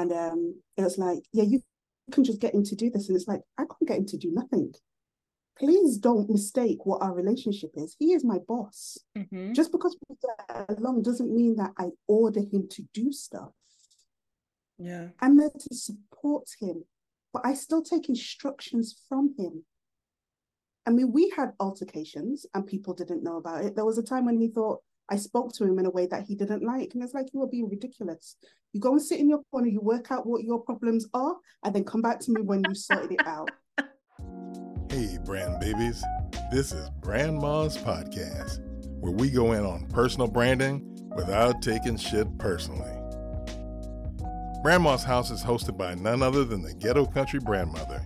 And um, it was like, yeah, you can just get him to do this. And it's like, I can't get him to do nothing. Please don't mistake what our relationship is. He is my boss. Mhm. Just because we get along doesn't mean that I order him to do stuff. Yeah. I'm there to support him, but I still take instructions from him. I mean, we had altercations and people didn't know about it. There was a time when he thought I spoke to him in a way that he didn't like. And it's like, you are being ridiculous. You go and sit in your corner, you work out what your problems are, and then come back to me when you sorted it out. Hey, brand babies. This is Brandma's Podcast, where we go in on personal branding without taking shit personally. Brandma's House is hosted by none other than the Ghetto Country Brandmother.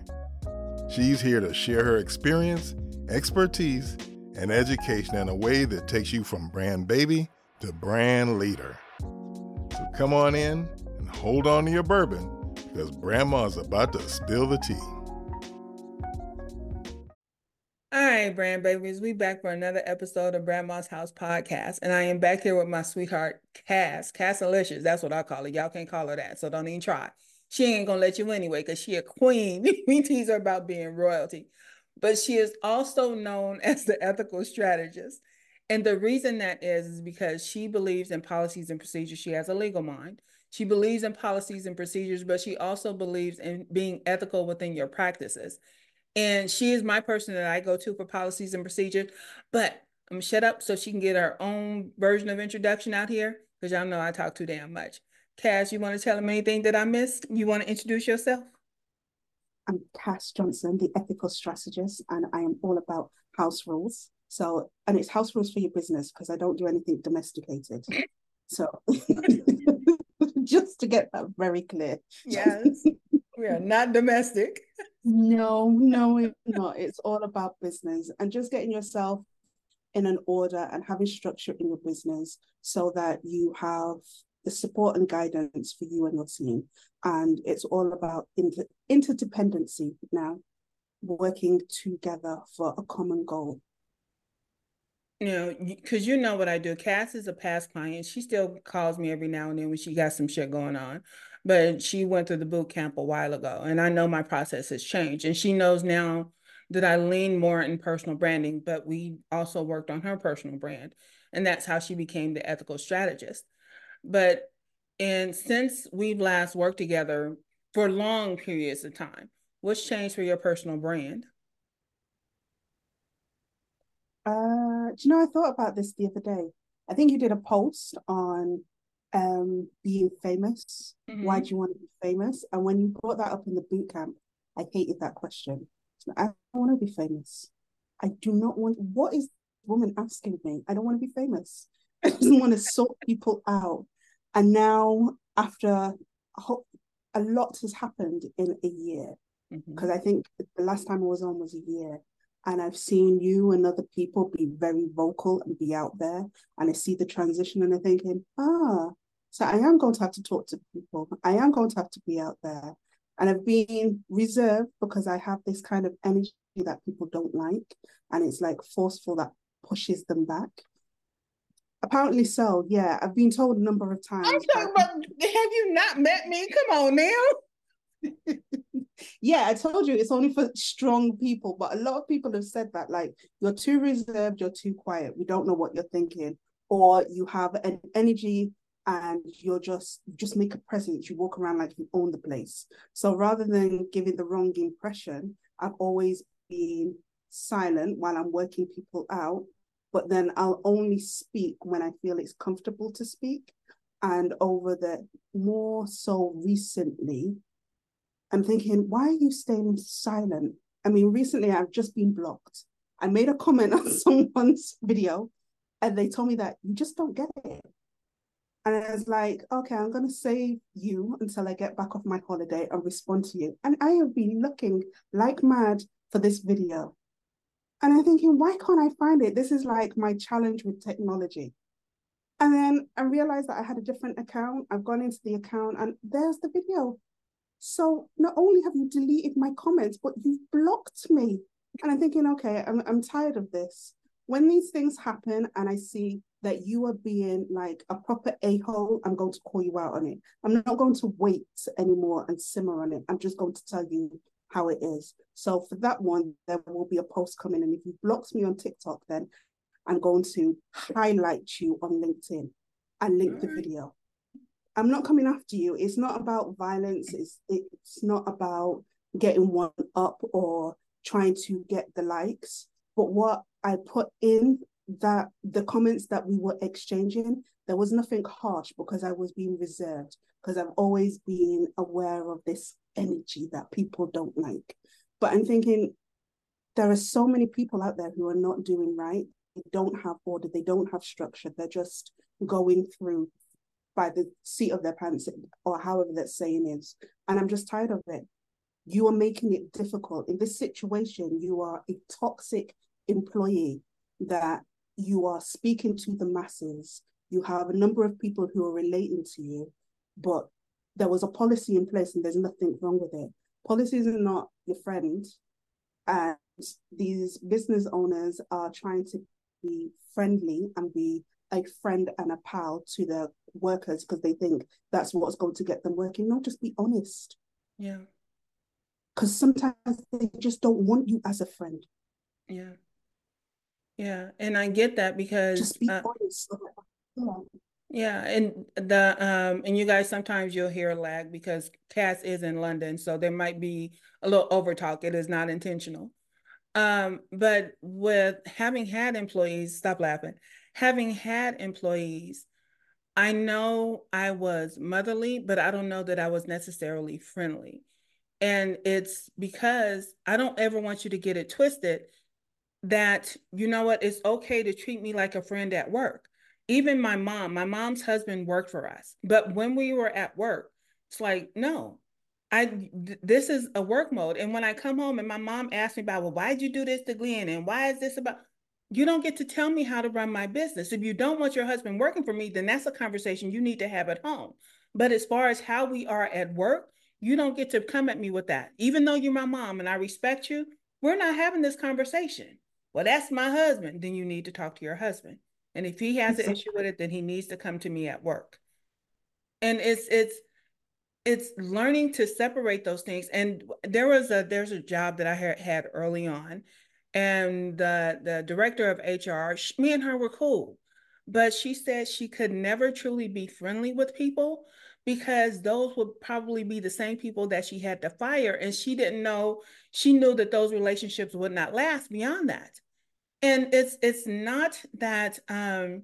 She's here to share her experience, expertise, and education in a way that takes you from brand baby to brand leader. So come on in and hold on to your bourbon because Brandma's about to spill the tea. All right, brand babies, we back for another episode of Brandma's House podcast, and I am back here with my sweetheart Cas, Cassalicious. That's what I call her. Y'all can't call her that, so don't even try. She ain't gonna let you anyway, cause she a queen. we tease her about being royalty, but she is also known as the ethical strategist, and the reason that is is because she believes in policies and procedures. She has a legal mind. She believes in policies and procedures, but she also believes in being ethical within your practices. And she is my person that I go to for policies and procedures. But I'm shut up so she can get her own version of introduction out here because y'all know I talk too damn much. Cas, you want to tell them anything that I missed? You want to introduce yourself? I'm Cas Johnson, the ethical strategist, and I am all about house rules. So, and it's house rules for your business because I don't do anything domesticated. So, just to get that very clear. Yes. we are not domestic. No, no, it's not. It's all about business and just getting yourself in an order and having structure in your business so that you have the support and guidance for you and your team. And it's all about inter- interdependency now, working together for a common goal. You know, because you know what I do. Cas is a past client. She still calls me every now and then when she got some shit going on. But she went through the boot camp a while ago, and I know my process has changed. And she knows now that I lean more in personal branding, but we also worked on her personal brand. And that's how she became the ethical strategist. But and since we've last worked together for long periods of time, what's changed for your personal brand? Uh, do you know, I thought about this the other day. I think you did a post on um being famous. Why Mhm. do you want to be famous? And when you brought that up in the boot camp, I hated that question. So I don't want to be famous. I do not want. What is this woman asking me? I don't want to be famous. I just want to sort people out. And now, after a, whole, a lot has happened in a year, because I think the last time I was on was a year. And I've seen you and other people be very vocal and be out there. And I see the transition and I'm thinking, ah, so I am going to have to talk to people. I am going to have to be out there. And I've been reserved because I have this kind of energy that people don't like. And it's like forceful that pushes them back. Apparently so, yeah. I've been told a number of times. I'm talking about, have you not met me? Come on now. yeah, I told you it's only for strong people, but a lot of people have said that like you're too reserved, you're too quiet, we don't know what you're thinking, or you have an energy and you're just you just make a presence, you walk around like you own the place. So rather than giving the wrong impression, I've always been silent while I'm working people out, but then I'll only speak when I feel it's comfortable to speak. And over the more so recently, I'm thinking, why are you staying silent? I mean, recently I've just been blocked. I made a comment on someone's video and they told me that you just don't get it. And I was like, okay, I'm going to save you until I get back off my holiday and respond to you. And I have been looking like mad for this video. And I'm thinking, why can't I find it? This is like my challenge with technology. And then I realized that I had a different account. I've gone into the account and there's the video. So not only have you deleted my comments, but you've blocked me. And I'm thinking, okay, I'm, I'm tired of this. When these things happen and I see that you are being like a proper a-hole, I'm going to call you out on it. I'm not going to wait anymore and simmer on it. I'm just going to tell you how it is. So for that one, there will be a post coming. And if you blocked me on TikTok, then I'm going to highlight you on LinkedIn and link the video. I'm not coming after you. It's not about violence. It's it's not about getting one up or trying to get the likes. But what I put in that the comments that we were exchanging, there was nothing harsh because I was being reserved because I've always been aware of this energy that people don't like. But I'm thinking there are so many people out there who are not doing right. They don't have order, they don't have structure, they're just going through by the seat of their pants or however that saying is. And I'm just tired of it. You are making it difficult. In this situation, you are a toxic employee that you are speaking to the masses. You have a number of people who are relating to you, but there was a policy in place and there's nothing wrong with it. Policies are not your friend. And these business owners are trying to be friendly and be a friend and a pal to their workers because they think that's what's going to get them working. No, just be honest. Yeah. Because sometimes they just don't want you as a friend. Yeah. Yeah. And I get that because just be uh, honest. Yeah. Yeah, and the um and you guys sometimes you'll hear a lag because Cas is in London, so there might be a little over talk. It is not intentional. Um, but with having had employees, stop laughing. Having had employees, I know I was motherly, but I don't know that I was necessarily friendly. And it's because I don't ever want you to get it twisted that you know what, it's okay to treat me like a friend at work even my mom, my mom's husband worked for us. But when we were at work, it's like, no, I this is a work mode. And when I come home and my mom asks me about, well, why'd you do this to Glenn? And why is this about? You don't get to tell me how to run my business. If you don't want your husband working for me, then that's a conversation you need to have at home. But as far as how we are at work, you don't get to come at me with that. Even though you're my mom and I respect you, we're not having this conversation. Well, that's my husband. Then you need to talk to your husband. And if he has an issue with it, then he needs to come to me at work. And it's it's it's learning to separate those things. And there was a there's a job that I had, had early on, and the the director of HR, she, me and her were cool, but she said she could never truly be friendly with people because those would probably be the same people that she had to fire, and she didn't know she knew that those relationships would not last beyond that and it's it's not that um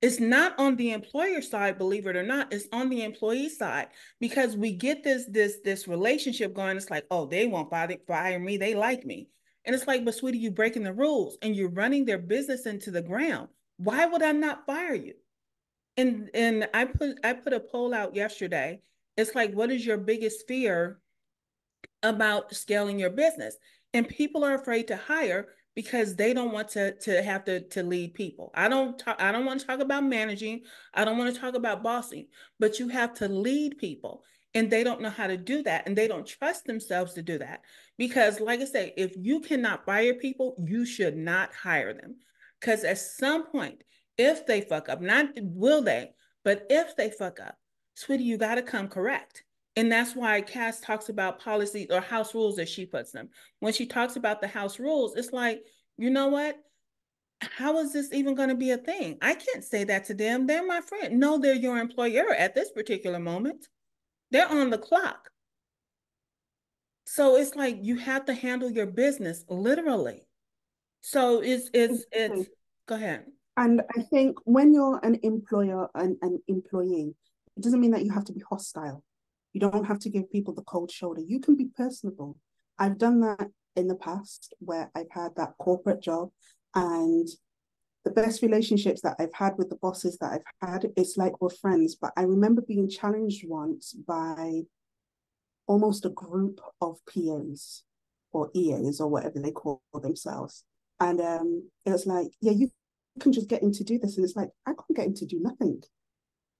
it's not on the employer side believe it or not it's on the employee side. Because we get this this this relationship going it's like oh they won't fire, fire me they like me. And it's like but sweetie you're breaking the rules and you're running their business into the ground. Why would i not fire you? And and i put i put a poll out yesterday. It's like what is your biggest fear about scaling your business? And people are afraid to hire because they don't want to to have to to lead people. I don't talk I don't want to talk about managing. I don't want to talk about bossing, but you have to lead people and they don't know how to do that and they don't trust themselves to do that. Because like I say, if you cannot fire people, you should not hire them. Cuz at some point if they fuck up, not will they, but if they fuck up, sweetie, you got to come correct. And that's why Cas talks about policy or house rules as she puts them. When she talks about the house rules, it's like, you know what? How is this even going to be a thing? I can't say that to them. They're my friend. No, they're your employer at this particular moment. They're on the clock. So it's like you have to handle your business literally. So it's it's it's go ahead. And I think when you're an employer and an employee, it doesn't mean that you have to be hostile. You don't have to give people the cold shoulder. You can be personable. I've done that in the past where I've had that corporate job and the best relationships that I've had with the bosses that I've had, it's like we're friends. But I remember being challenged once by almost a group of PAs or EAs or whatever they call themselves. And um, it was like, yeah, you can just get him to do this. And it's like, I can't get him to do nothing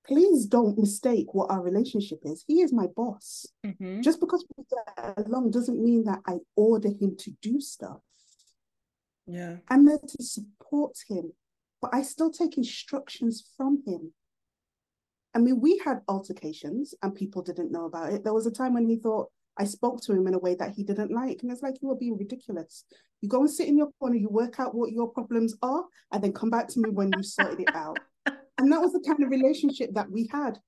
please don't mistake what our relationship is. He is my boss. Mm-hmm. Just because we get along doesn't mean that I order him to do stuff. Yeah. I'm there to support him. but I still take instructions from him. I mean, we had altercations and people didn't know about it. There was a time when he thought I spoke to him in a way that he didn't like. And it's like, you are being ridiculous. You go and sit in your corner, you work out what your problems are, and then come back to me when you sorted it out. And that was the kind of relationship that we had.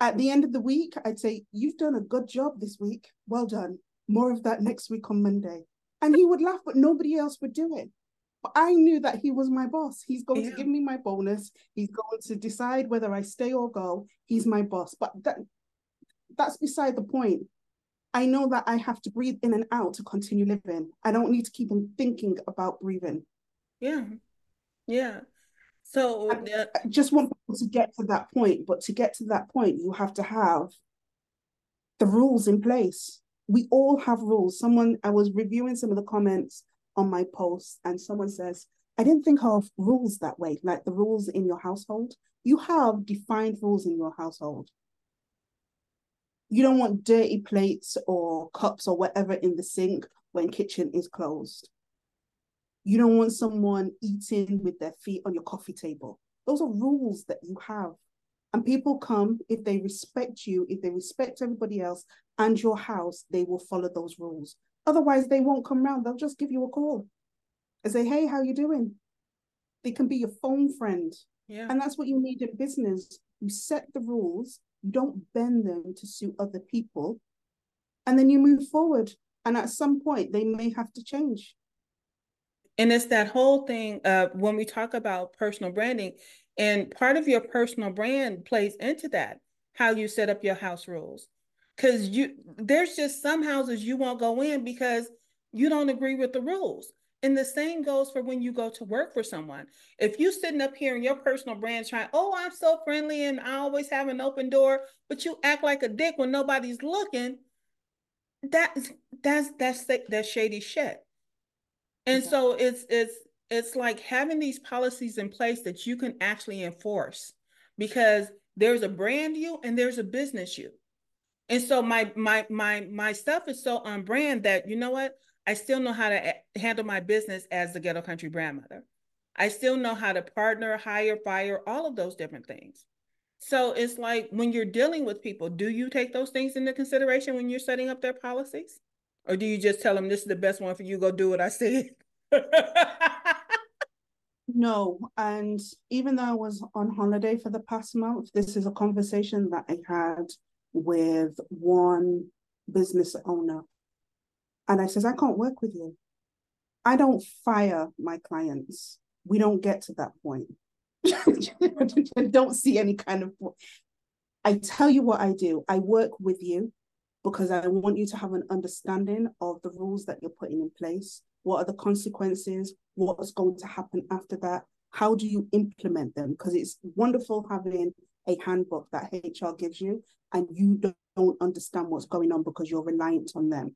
At the end of the week, I'd say, You've done a good job this week. Well done. More of that next week on Monday. And he would laugh, but nobody else would do it. But I knew that he was my boss. He's going yeah. to give me my bonus. He's going to decide whether I stay or go. He's my boss. But that that's beside the point. I know that I have to breathe in and out to continue living. I don't need to keep on thinking about breathing. Yeah. Yeah. So I, I just want people to get to that point, but to get to that point, you have to have the rules in place. We all have rules. Someone, I was reviewing some of the comments on my post, and someone says, I didn't think of rules that way, like the rules in your household. You have defined rules in your household you don't want dirty plates or cups or whatever in the sink when kitchen is closed. You don't want someone eating with their feet on your coffee table. Those are rules that you have. And people come, if they respect you, if they respect everybody else and your house, they will follow those rules. Otherwise, they won't come around. They'll just give you a call and say, hey, how you doing? They can be your phone friend. Yeah. And that's what you need in business. You set the rules you don't bend them to suit other people. And then you move forward. And at some point, they may have to change. And it's that whole thing uh, when we talk about personal branding, and part of your personal brand plays into that, how you set up your house rules. Because you there's just some houses you won't go in because you don't agree with the rules. And the same goes for when you go to work for someone. If you sitting up here in your personal brand trying, oh, I'm so friendly and I always have an open door, but you act like a dick when nobody's looking, that's that's that's that's shady shit. And okay. so it's it's it's like having these policies in place that you can actually enforce because there's a brand you and there's a business you. And so my my my my stuff is so on brand that you know what? I still know how to handle my business as the ghetto country Brandmother. I still know how to partner, hire, fire, all of those different things. So it's like when you're dealing with people, do you take those things into consideration when you're setting up their policies? Or do you just tell them this is the best one for you, go do what I said? no. And even though I was on holiday for the past month, this is a conversation that I had with one business owner and I says, I can't work with you. I don't fire my clients. We don't get to that point. I don't see any kind of. I tell you what I do. I work with you because I want you to have an understanding of the rules that you're putting in place. What are the consequences? What's going to happen after that? How do you implement them? Because it's wonderful having a handbook that HR gives you and you don't understand what's going on because you're reliant on them.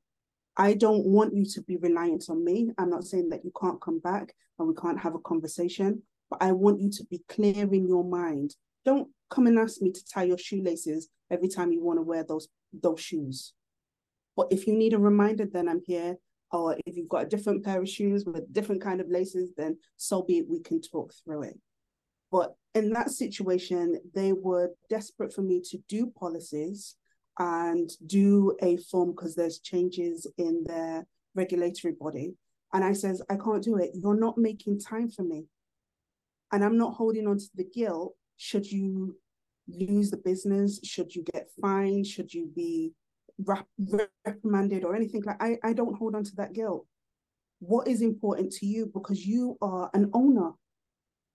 I don't want you to be reliant on me. I'm not saying that you can't come back and we can't have a conversation, but I want you to be clear in your mind. Don't come and ask me to tie your shoelaces every time you want to wear those those shoes. But if you need a reminder, then I'm here. Or if you've got a different pair of shoes with different kind of laces, then so be it. We can talk through it. But in that situation, they were desperate for me to do policies and do a form because there's changes in their regulatory body. And I says, I can't do it. You're not making time for me. And I'm not holding on to the guilt. Should you lose the business? Should you get fined? Should you be reprimanded or anything like I, I don't hold on to that guilt. What is important to you because you are an owner.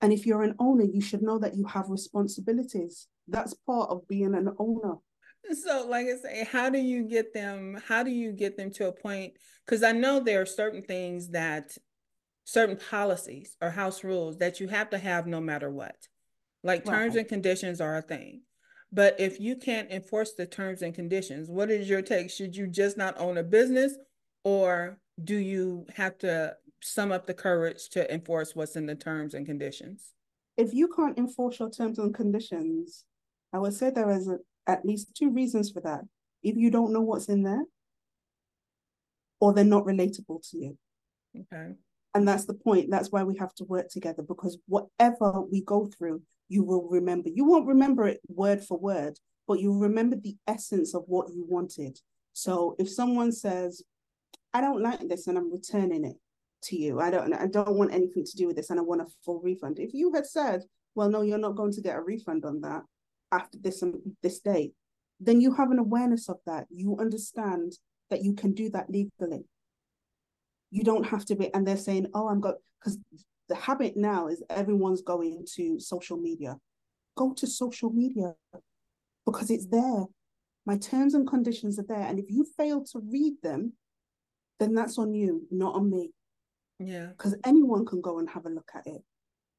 And if you're an owner, you should know that you have responsibilities. That's part of being an owner so like i say how do you get them how do you get them to a point because i know there are certain things that certain policies or house rules that you have to have no matter what like terms right. and conditions are a thing but if you can't enforce the terms and conditions what is your take should you just not own a business or do you have to sum up the courage to enforce what's in the terms and conditions if you can't enforce your terms and conditions i would say there is a at least two reasons for that. If you don't know what's in there, or they're not relatable to you. Okay. And that's the point. That's why we have to work together because whatever we go through, you will remember. You won't remember it word for word, but you'll remember the essence of what you wanted. So if someone says, I don't like this and I'm returning it to you, I don't I don't want anything to do with this and I want a full refund. If you had said, well, no, you're not going to get a refund on that after this um, this date, then you have an awareness of that. You understand that you can do that legally. You don't have to be, and they're saying, oh, I'm going, because the habit now is everyone's going to social media. Go to social media because it's there. My terms and conditions are there. And if you fail to read them, then that's on you, not on me. Yeah. Because anyone can go and have a look at it.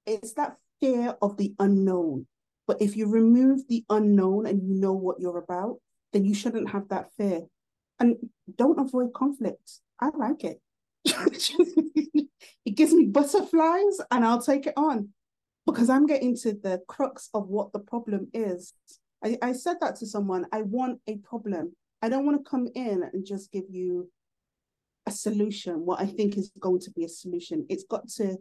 It's that fear of the unknown. But if you remove the unknown and you know what you're about, then you shouldn't have that fear. And don't avoid conflict. I like it. It gives me butterflies and I'll take it on because I'm getting to the crux of what the problem is. I, I said that to someone. I want a problem. I don't want to come in and just give you a solution, what I think is going to be a solution. It's got to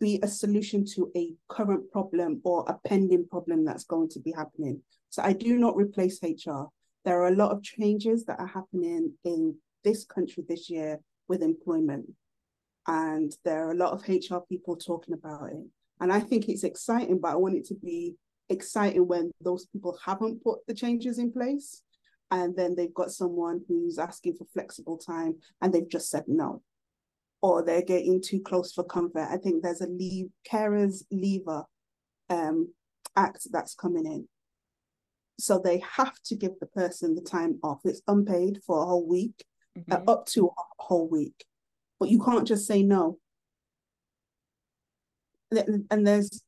be a solution to a current problem or a pending problem that's going to be happening. So I do not replace HR. There are a lot of changes that are happening in this country this year with employment. And there are a lot of HR people talking about it. And I think it's exciting, but I want it to be exciting when those people haven't put the changes in place. And then they've got someone who's asking for flexible time and they've just said no. Or they're getting too close for comfort. I think there's a leave carers leaver um, act that's coming in. So they have to give the person the time off. It's unpaid for a whole week, mm-hmm. uh, up to a whole week. But you can't just say no. And there's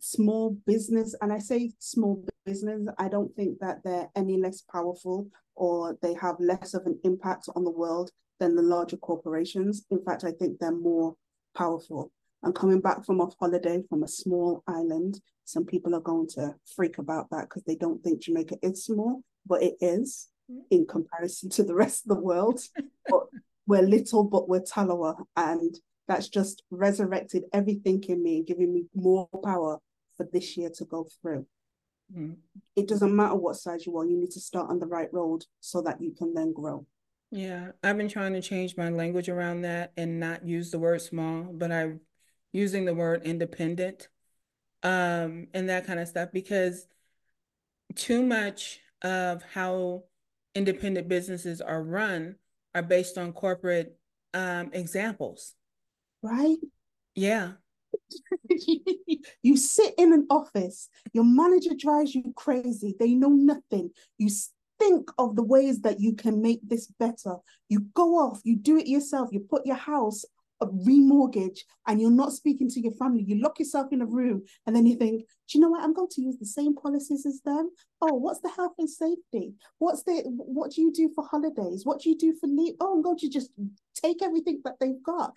small business, and I say small business, I don't think that they're any less powerful or they have less of an impact on the world than the larger corporations. In fact, I think they're more powerful. And coming back from a holiday from a small island, some people are going to freak about that because they don't think Jamaica is small, but it is in comparison to the rest of the world. but we're little, but we're tallawah. And that's just resurrected everything in me, giving me more power for this year to go through. Mm. It doesn't matter what size you are, you need to start on the right road so that you can then grow. Yeah, I've been trying to change my language around that and not use the word small, but I'm using the word independent um, and that kind of stuff because too much of how independent businesses are run are based on corporate um, examples. Right? Yeah. you sit in an office, your manager drives you crazy, they know nothing. You think of the ways that you can make this better. You go off, you do it yourself, you put your house remortgage and you're not speaking to your family, you lock yourself in a room and then you think, do you know what? I'm going to use the same policies as them. Oh, what's the health and safety? What's the what do you do for holidays? What do you do for leave? Oh, I'm going to just take everything that they've got.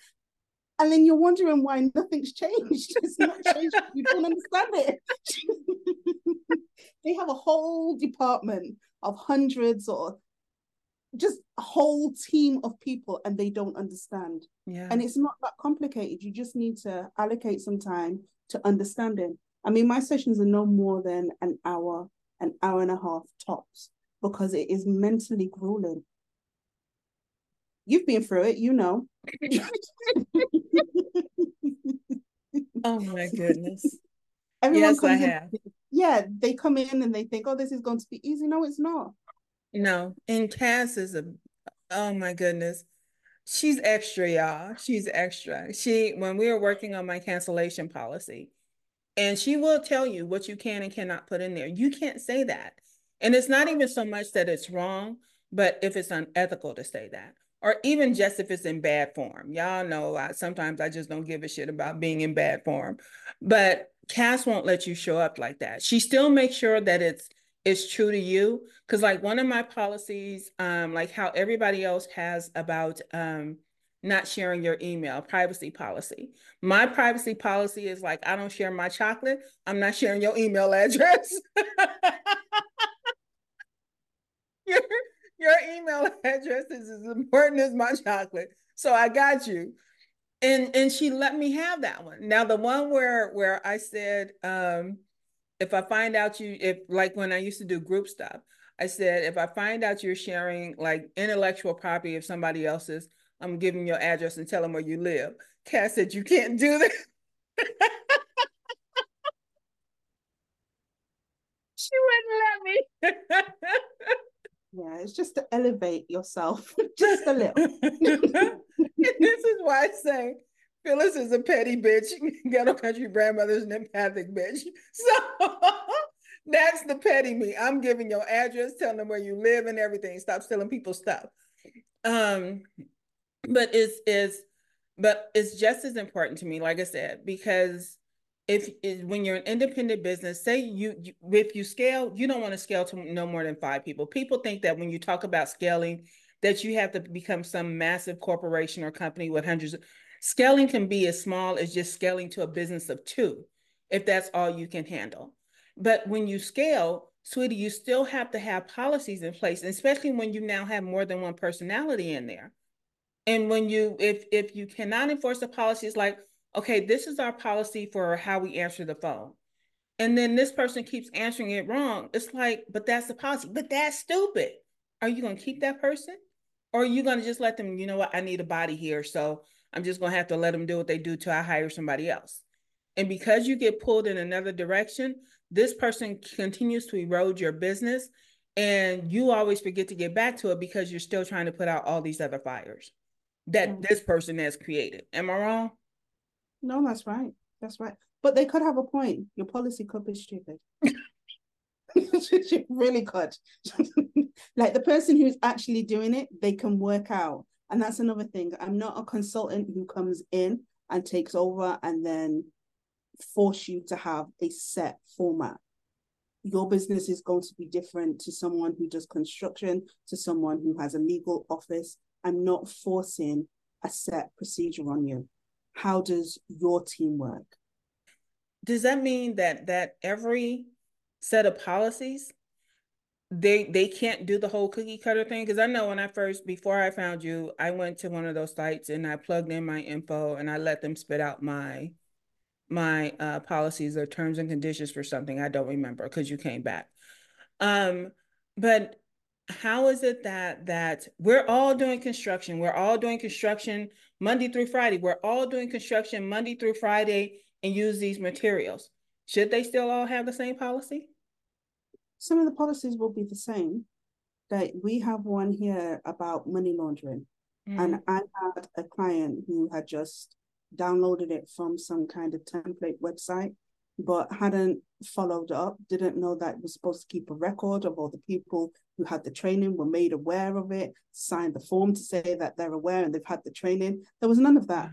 And then you're wondering why nothing's changed. It's not changed. you don't understand it. they have a whole department of hundreds or just a whole team of people and they don't understand. Yeah. And it's not that complicated. You just need to allocate some time to understanding. I mean, my sessions are no more than an hour, an hour and a half tops, because it is mentally grueling. You've been through it, you know. oh my goodness. Everyone yes, I have. In, yeah, they come in and they think, oh, this is going to be easy. No, it's not. No, and Cas is a oh my goodness. She's extra, y'all. She's extra. She when we were working on my cancellation policy, and she will tell you what you can and cannot put in there. You can't say that. And it's not even so much that it's wrong, but if it's unethical to say that, or even just if it's in bad form. Y'all know I, sometimes I just don't give a shit about being in bad form. But Cas won't let you show up like that. She still makes sure that it's is true to you. Because like one of my policies um like how everybody else has about um not sharing your email privacy policy. My privacy policy is like i don't share my chocolate i'm not sharing your email address. Your, your email address is as important as my chocolate. So i got you. And and she let me have that one. Now the one where where I said, um, if I find out you if like when I used to do group stuff, I said if I find out you're sharing like intellectual property of somebody else's, I'm giving your address and tell them where you live. Cas said you can't do that. she wouldn't let me. yeah, it's just to elevate yourself just a little. this is why I say Phyllis is a petty bitch. Ghetto country Brandmother's an empathic bitch. So that's the petty me. I'm giving your address, telling them where you live and everything. Stop stealing people's stuff. Um, but it's is but it's just as important to me, like I said, because if, when you're an independent business, say you, you if you scale, you don't want to scale to no more than five people. People think that when you talk about scaling, that you have to become some massive corporation or company with hundreds of scaling can be as small as just scaling to a business of two, if that's all you can handle. But when you scale, sweetie, you still have to have policies in place, especially when you now have more than one personality in there. And when you, if if you cannot enforce the policies, like, okay, this is our policy for how we answer the phone. And then this person keeps answering it wrong. It's like, but that's the policy. But that's stupid. Are you going to keep that person? Or are you going to just let them, you know what, I need a body here. So I'm just going to have to let them do what they do till I hire somebody else. And because you get pulled in another direction, this person continues to erode your business. And you always forget to get back to it because you're still trying to put out all these other fires that mm. this person has created. Am I wrong? No, that's right. That's right. But they could have a point. Your policy could be stupid. really could. like the person who's actually doing it, they can work out. And that's another thing. I'm not a consultant who comes in and takes over and then force you to have a set format. Your business is going to be different to someone who does construction, to someone who has a legal office. I'm not forcing a set procedure on you. How does your team work? Does that mean that that every set of policies they they can't do the whole cookie cutter thing because i know when i first before i found you i went to one of those sites and i plugged in my info and i let them spit out my my uh, policies or terms and conditions for something i don't remember because you came back. Um but how is it that that we're all doing construction we're all doing construction monday through friday we're all doing construction monday through friday and use these materials? Should they still all have the same policy some of the policies will be the same. Like we have one here about money laundering. Mm. And I had a client who had just downloaded it from some kind of template website, but hadn't followed up, didn't know that it was supposed to keep a record of all the people who had the training, were made aware of it, signed the form to say that they're aware and they've had the training. There was none of that.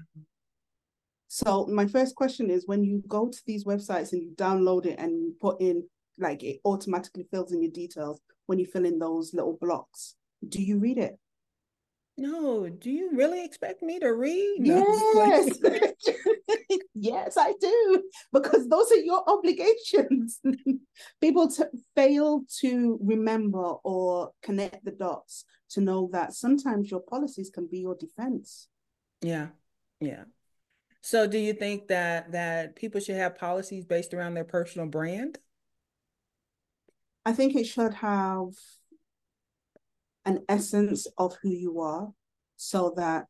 So my first question is when you go to these websites and you download it and you put in like it automatically fills in your details when you fill in those little blocks. Do you read it? No, do you really expect me to read? No. Yes. yes, I do. Because those are your obligations. People to fail to remember or connect the dots to know that sometimes your policies can be your defense. Yeah. Yeah. So do you think that that people should have policies based around their personal brand? I think it should have an essence of who you are so that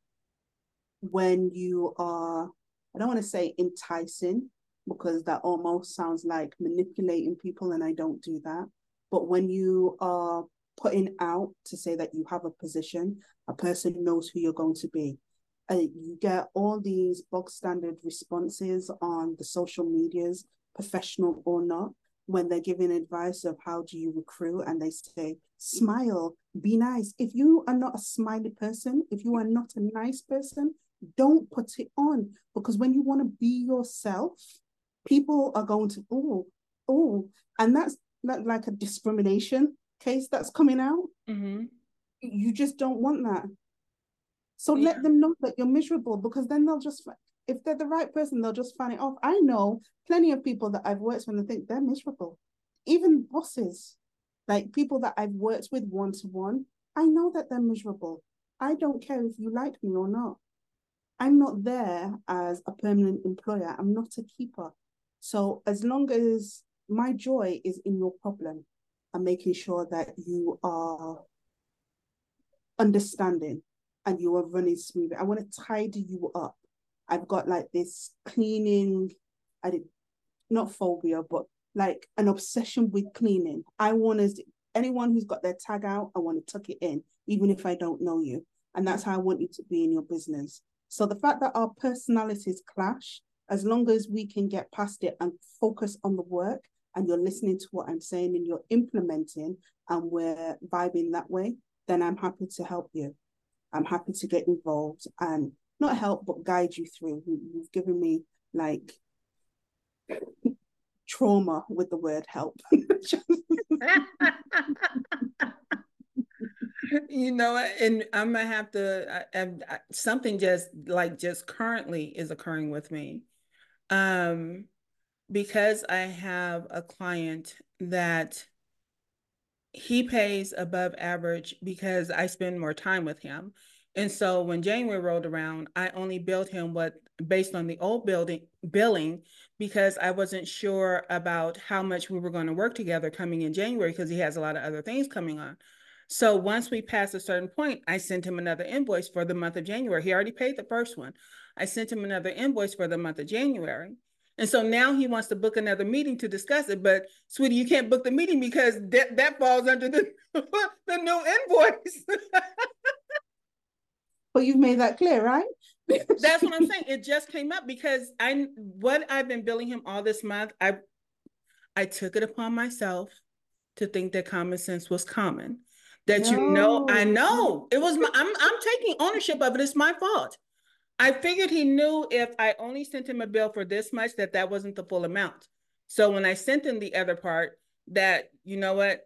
when you are, I don't want to say enticing because that almost sounds like manipulating people, and I don't do that. But when you are putting out to say that you have a position, a person knows who you're going to be. Uh, you get all these box standard responses on the social medias, professional or not, when they're giving advice of how do you recruit and they say smile be nice. If you are not a smiley person if you are not a nice person don't put it on. Because when you want to be yourself people are going to oh oh and that's not like a discrimination case that's coming out. Mm-hmm. you just don't want that. So yeah. let them know that you're miserable because then they'll just if they're the right person, they'll just fan it off. I know plenty of people that I've worked with and think they're miserable. Even bosses, like people that I've worked with one to one, I know that they're miserable. I don't care if you like me or not. I'm not there as a permanent employer. I'm not a keeper. So as long as my joy is in your problem and making sure that you are understanding and you are running smoothly. I want to tidy you up. I've got like this cleaning, I did not phobia, but like an obsession with cleaning. I want to anyone who's got their tag out, I want to tuck it in, even if I don't know you. And that's how I want you to be in your business. So the fact that our personalities clash, as long as we can get past it and focus on the work and you're listening to what I'm saying and you're implementing and we're vibing that way, then I'm happy to help you. I'm happy to get involved and not help, but guide you through. You've given me like trauma with the word help. you know and i'm gonna have to I, I, something just like just currently is occurring with me um because i have a client that he pays above average because i spend more time with him and so when january rolled around i only billed him what based on the old building billing because i wasn't sure about how much we were going to work together coming in january because he has a lot of other things coming on so once we passed a certain point, I sent him another invoice for the month of January. He already paid the first one. I sent him another invoice for the month of January. And so now he wants to book another meeting to discuss it. But sweetie, you can't book the meeting because that, that falls under the, the new invoice. well, you've made that clear, right? That's what I'm saying. It just came up because I what I've been billing him all this month, I I took it upon myself to think that common sense was common that no. you know I know it was my I'm I'm taking ownership of it. It's my fault. I figured he knew if I only sent him a bill for this much that that wasn't the full amount. So when I sent him the other part, that you know what,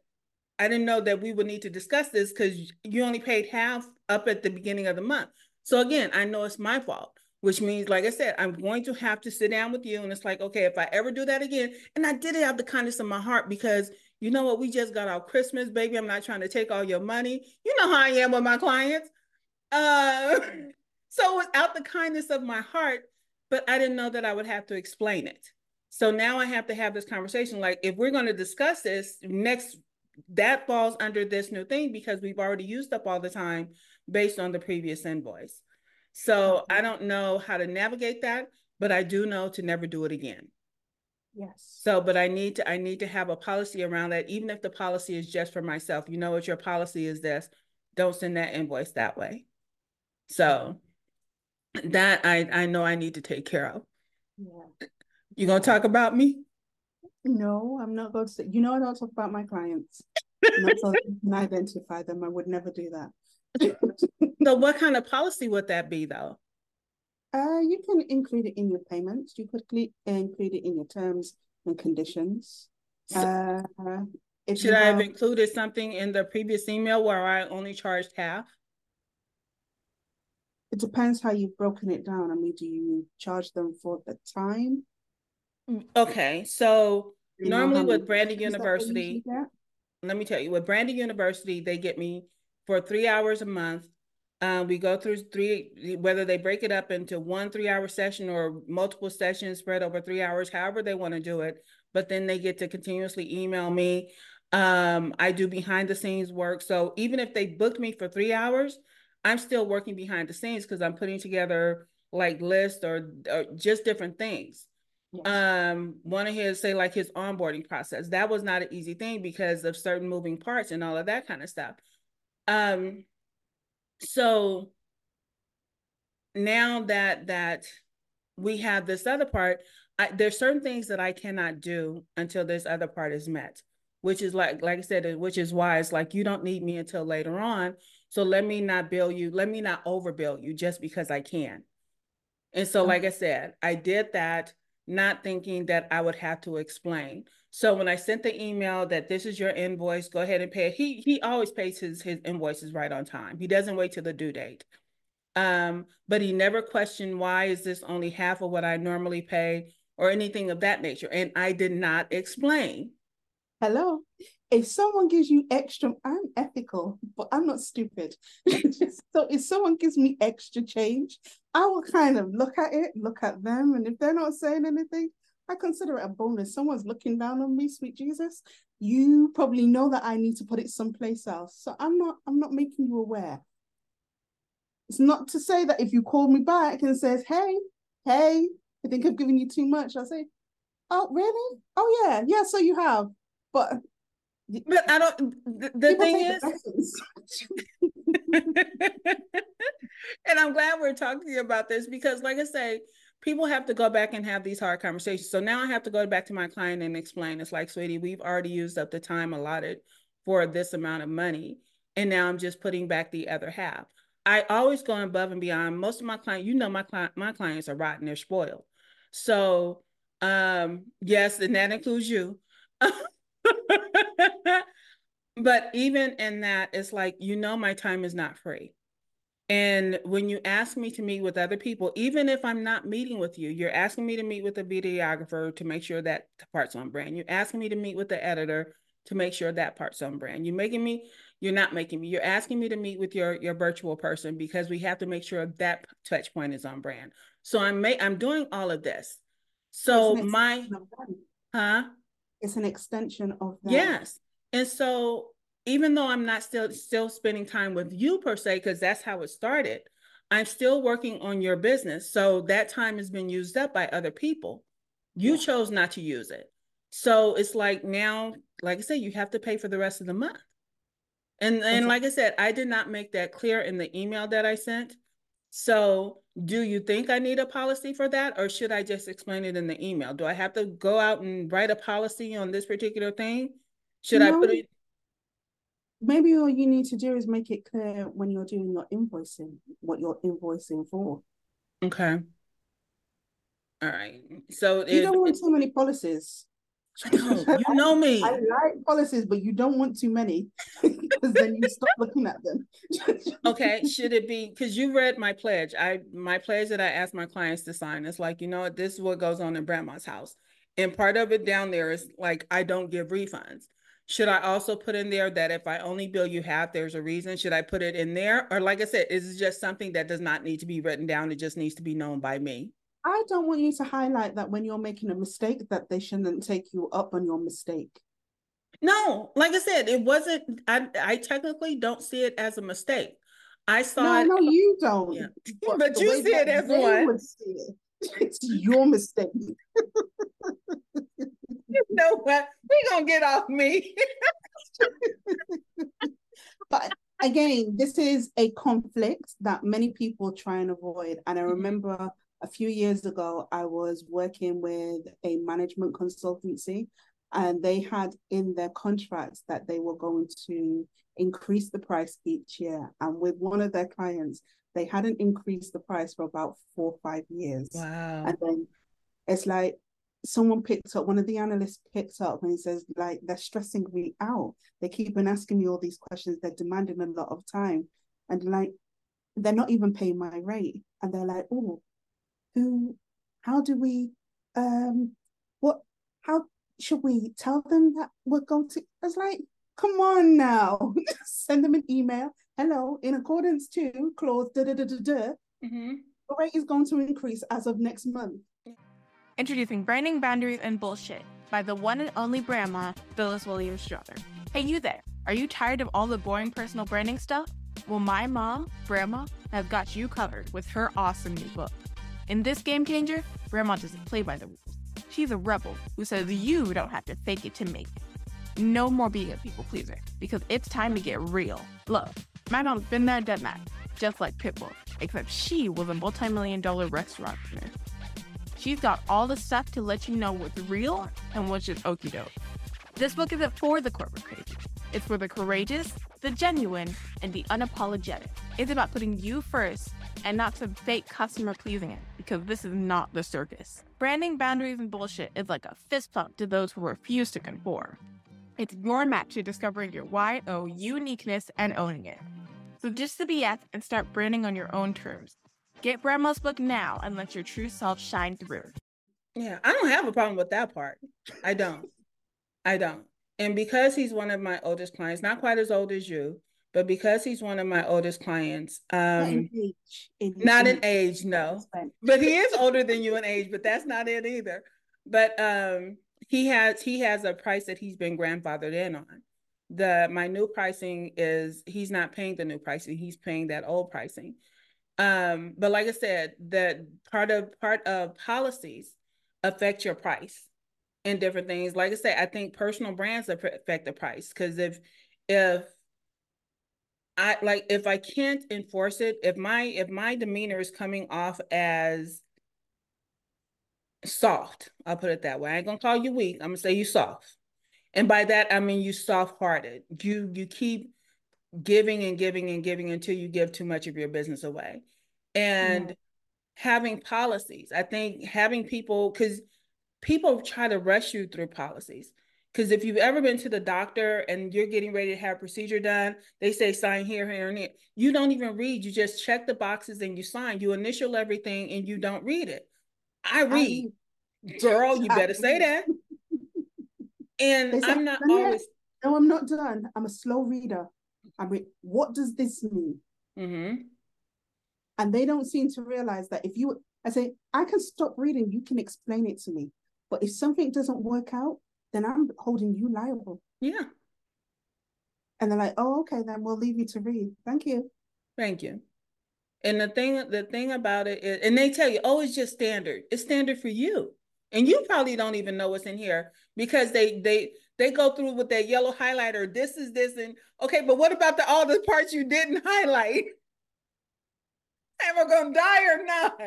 I didn't know that we would need to discuss this because you only paid half up at the beginning of the month. So again, I know it's my fault, which means, like I said, I'm going to have to sit down with you. And it's like, okay, if I ever do that again, and I did it out of the kindness of my heart because you know what? We just got our Christmas, baby. I'm not trying to take all your money. You know how I am with my clients. Uh, so without the kindness of my heart, but I didn't know that I would have to explain it. So now I have to have this conversation. Like, if we're going to discuss this next, that falls under this new thing because we've already used up all the time based on the previous invoice. So I don't know how to navigate that, but I do know to never do it again. Yes. So, but I need to I need to have a policy around that, even if the policy is just for myself. You know what your policy is this. Don't send that invoice that way. So that I I know I need to take care of. Yeah. You gonna talk about me? No, I'm not going to say you know I don't talk about my clients. not so can identify them. I would never do that. So what kind of policy would that be though? Uh, you can include it in your payments. You could include it in your terms and conditions. Uh, Should I have, have included something in the previous email where I only charged half? It depends how you've broken it down. I mean, do you charge them for the time? Mm, okay, so normally with Branding University, let me tell you, with Branding University, they get me for three hours a month uh, we go through three, whether they break it up into one three hour session or multiple sessions spread over three hours, however they want to do it. But then they get to continuously email me. Um, I do behind the scenes work. So even if they booked me for three hours, I'm still working behind the scenes because I'm putting together like lists or, or just different things. Yes. Um, one of his say like his onboarding process. That was not an easy thing because of certain moving parts and all of that kind of stuff. Um, so now that that we have this other part I, there's certain things that i cannot do until this other part is met which is like like i said which is why it's like you don't need me until later on. So let me not bill you let me not overbill you just because i can. And so like i said i did that not thinking that i would have to explain so when I sent the email that this is your invoice, go ahead and pay. He he always pays his his invoices right on time. He doesn't wait till the due date. Um, but he never questioned why is this only half of what I normally pay or anything of that nature. And I did not explain Hello. If someone gives you extra, I'm ethical, but I'm not stupid. so if someone gives me extra change, I will kind of look at it, look at them, and if they're not saying anything, I consider it a bonus. Someone's looking down on me, sweet Jesus. You probably know that I need to put it someplace else. So I'm not, I'm not making you aware. It's not to say that if you call me back and says, hey, hey, I think I've given you too much, I'll say, oh, really? Oh, yeah, yeah, so you have. But but I don't the, the thing is and I'm glad we're talking to you about this because like I say, people have to go back and have these hard conversations. So now I have to go back to my client and explain it's like, sweetie, we've already used up the time allotted for this amount of money. And now I'm just putting back the other half. I always go above and beyond. Most of my clients, you know, my client, my clients are rotten, they're spoiled. So um, yes, and that includes you. but even in that, it's like, you know, my time is not free. And when you ask me to meet with other people, even if I'm not meeting with you, you're asking me to meet with a videographer to make sure that part's on brand. You're asking me to meet with the editor to make sure that part's on brand. You're making me, you're not making me, you're asking me to meet with your your virtual person because we have to make sure that touch point is on brand. So I'm ma- I'm doing all of this. So my huh? It's an extension of that. Yes. And so even though I'm not still still spending time with you per se, because that's how it started, I'm still working on your business. So that time has been used up by other people. You yeah. chose not to use it. So it's like now, like I said, you have to pay for the rest of the month. And and like I said, I did not make that clear in the email that I sent. So do you think I need a policy for that or should I just explain it in the email? Do I have to go out and write a policy on this particular thing? Should no, I put it maybe all you need to do is make it clear when you're doing your invoicing what you're invoicing for. Okay. All right. So you it, don't want too many policies. you know me. I like policies, but you don't want too many because then you stop looking at them. okay, should it be because you read my pledge? I my pledge that I asked my clients to sign. It's like you know what this is what goes on in Brandma's house, and part of it down there is like I don't give refunds. Should I also put in there that if I only bill you half, there's a reason? Should I put it in there? Or like I said, is it just something that does not need to be written down? It just needs to be known by me. I don't want you to highlight that when you're making a mistake that they shouldn't take you up on your mistake. No, like I said, it wasn't I I technically don't see it as a mistake. I saw no, it, no, you don't. Yeah. But, but you see it as one. It. It's your mistake. you know what? We're gonna get off me. but again, this is a conflict that many people try and avoid. And I mm-hmm. remember a few years ago, I was working with a management consultancy, and they had in their contracts that they were going to increase the price each year. And with one of their clients, they hadn't increased the price for about four or five years. Wow. And then it's like someone picked up, one of the analysts picked up and he says, like, they're stressing me out. They keep on asking me all these questions. They're demanding a lot of time. And like, they're not even paying my rate. And they're like, oh, who, how do we, um, what, how should we tell them that we're going to, I was like, come on now, send them an email. Hello, in accordance to clause da da da da da, mm-hmm. the rate is going to increase as of next month. Introducing Branding Boundaries and Bullshit by the one and only Brandma, Phyllis Williams Strother. Hey, you there. Are you tired of all the boring personal branding stuff? Well, my mom, Brandma, has got you covered with her awesome new book. In this game changer, Brandma doesn't play by the rules. She's a rebel who says you don't have to fake it to make it. No more being a people pleaser, because it's time to get real. Look, mom's been there, done that, just like Pitbull, except she was a multi-million dollar restaurant owner. She's got all the stuff to let you know what's real and what's just okie doke. This book isn't for the corporate crazy. It's for the courageous, the genuine, and the unapologetic. It's about putting you first and not some fake customer pleasing it, because this is not the circus. Branding boundaries and bullshit is like a fist pump to those who refuse to conform. It's your match to discovering your oh, uniqueness and owning it. So just the BS and start branding on your own terms. Get Brandma's book now and let your true self shine through. Yeah, I don't have a problem with that part. I don't. I don't. And because he's one of my oldest clients, not quite as old as you, but because he's one of my oldest clients, um, not in age, not in, in age, no, but he is older than you in age, but that's not it either. But um, he has he has a price that he's been grandfathered in on. The my new pricing is he's not paying the new pricing, he's paying that old pricing. Um, but like I said, that part of part of policies affect your price and different things. Like I said, I think personal brands affect the price because if if I like if I can't enforce it, if my if my demeanor is coming off as soft, I'll put it that way. I ain't gonna call you weak. I'm gonna say you soft. And by that I mean you soft-hearted. You you keep giving and giving and giving until you give too much of your business away. And having policies. I think having people because people try to rush you through policies. Because if you've ever been to the doctor and you're getting ready to have a procedure done, they say sign here, here, and here. You don't even read. You just check the boxes and you sign. You initial everything and you don't read it. I read. I, Girl, you better say that. And say, I'm not always. No, I'm not done. I'm a slow reader. I mean, what does this mean? Mm-hmm. And they don't seem to realize that if you, I say, I can stop reading, you can explain it to me. But if something doesn't work out, then I'm holding you liable. Yeah. And they're like, oh, okay, then we'll leave you to read. Thank you. Thank you. And the thing, the thing about it is, and they tell you, oh, it's just standard. It's standard for you. And you probably don't even know what's in here because they they they go through with that yellow highlighter. This is this and okay, but what about the all the parts you didn't highlight? Am I gonna die or not?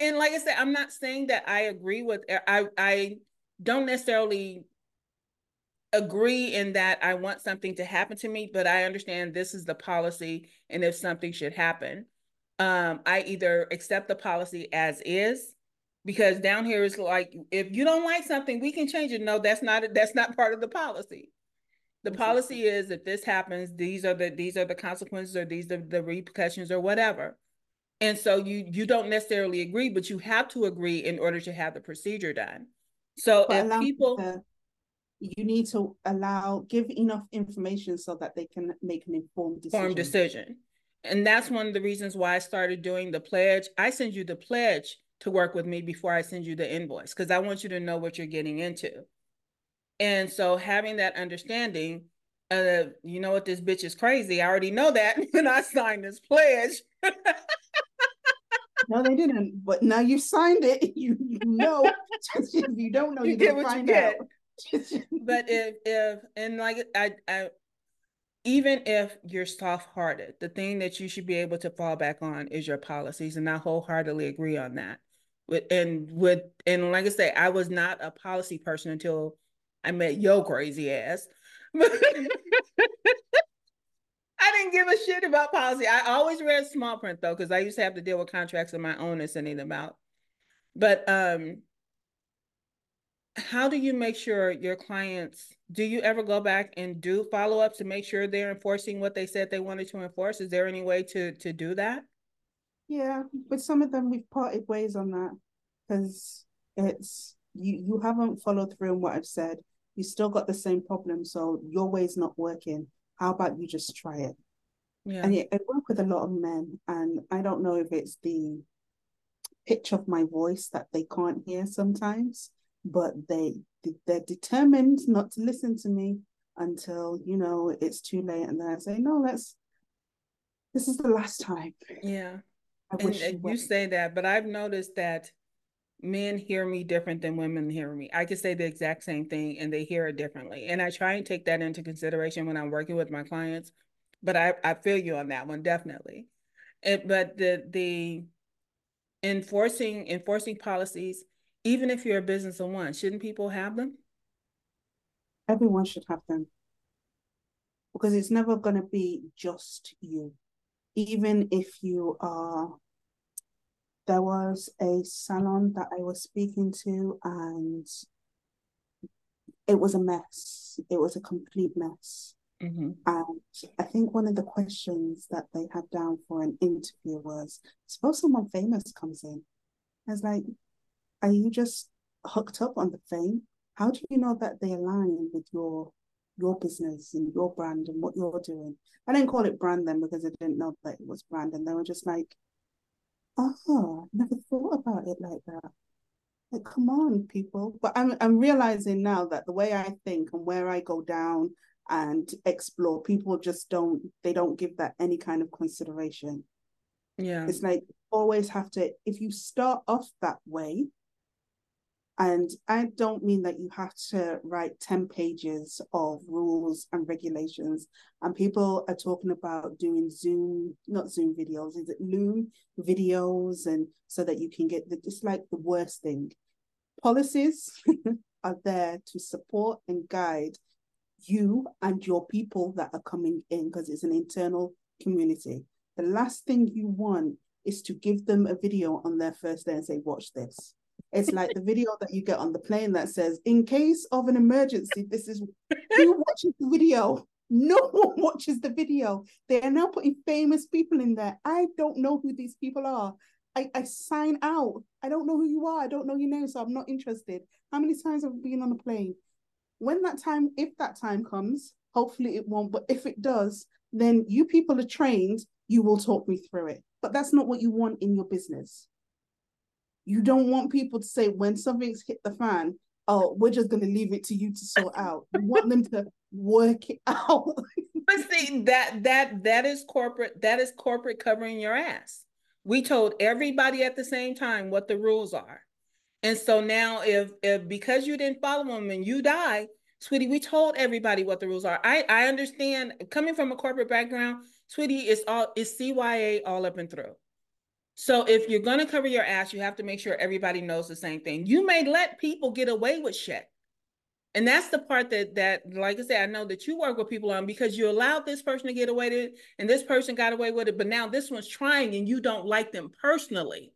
And like I said, I'm not saying that I agree with I I don't necessarily agree in that I want something to happen to me, but I understand this is the policy. And if something should happen, um, I either accept the policy as is, because down here is like, if you don't like something, we can change it. No, that's not, that's not part of the policy. The policy is if this happens, these are the, these are the consequences or these are the repercussions or whatever. And so you, you don't necessarily agree, but you have to agree in order to have the procedure done. So but if people you need to allow give enough information so that they can make an informed decision. Informed decision. And that's one of the reasons why I started doing the pledge. I send you the pledge to work with me before I send you the invoice because I want you to know what you're getting into. And so having that understanding, uh, you know what, this bitch is crazy. I already know that when I signed this pledge. No, they didn't. But now you signed it. You, you know. if you don't know, you, you get what you get. but if if and like I I even if you're soft-hearted, the thing that you should be able to fall back on is your policies, and I wholeheartedly agree on that. And with and like I say, I was not a policy person until I met your crazy ass. I didn't give a shit about policy. I always read small print though, because I used to have to deal with contracts of my own and sending them out. But um, how do you make sure your clients do you ever go back and do follow-ups to make sure they're enforcing what they said they wanted to enforce? Is there any way to to do that? Yeah, with some of them we've parted ways on that because it's you you haven't followed through on what I've said. You still got the same problem, so your way's not working how about you just try it? Yeah. And I work with a lot of men, and I don't know if it's the pitch of my voice that they can't hear sometimes, but they they're determined not to listen to me until you know it's too late, and then I say, no, let's. This is the last time. Yeah, and, uh, you, you say that, but I've noticed that men hear me different than women hear me. I could say the exact same thing and they hear it differently. And I try and take that into consideration when I'm working with my clients. But I, I feel you on that one, definitely. It, but the the enforcing enforcing policies, even if you're a business of one, shouldn't people have them? Everyone should have them. Because it's never gonna be just you. Even if you are there was a salon that I was speaking to, and it was a mess. It was a complete mess. Mm-hmm. And I think one of the questions that they had down for an interview was suppose someone famous comes in. I was like, are you just hooked up on the fame? how do you know that they align with your your business and your brand and what you're doing? I didn't call it brand then because I didn't know that it was brand, and they were just like, "Oh, I never thought about it like that." Like, come on, people. But I'm I'm realizing now that the way I think and where I go down and explore, people just don't they don't give that any kind of consideration. Yeah. It's like always have to if you start off that way, and I don't mean that you have to write 10 pages of rules and regulations. And people are talking about doing Zoom, not Zoom videos, is it Loom videos? And so that you can get the, just like the worst thing. Policies are there to support and guide you and your people that are coming in because it's an internal community. The last thing you want is to give them a video on their first day and say, watch this it's like the video that you get on the plane that says, in case of an emergency, this is who watches the video. No one watches the video. They are now putting famous people in there. I don't know who these people are. I, I sign out. I don't know who you are. I don't know your name, so I'm not interested. How many times have we been on a plane? When that time, if that time comes, hopefully it won't, but if it does, then you people are trained, you will talk me through it. But that's not what you want in your business. You don't want people to say when something's hit the fan, oh, we're just going to leave it to you to sort out. You want them to work it out. but see that that that is corporate. That is corporate covering your ass. We told everybody at the same time what the rules are, and so now if if because you didn't follow them and you die, sweetie, we told everybody what the rules are. I I understand coming from a corporate background, sweetie, it's all it's CYA all up and through. So if you're going to cover your ass, you have to make sure everybody knows the same thing. You may let people get away with shit. And that's the part that that like I said, I know that you work with people on because you allowed this person to get away with it and this person got away with it, but now this one's trying and you don't like them personally.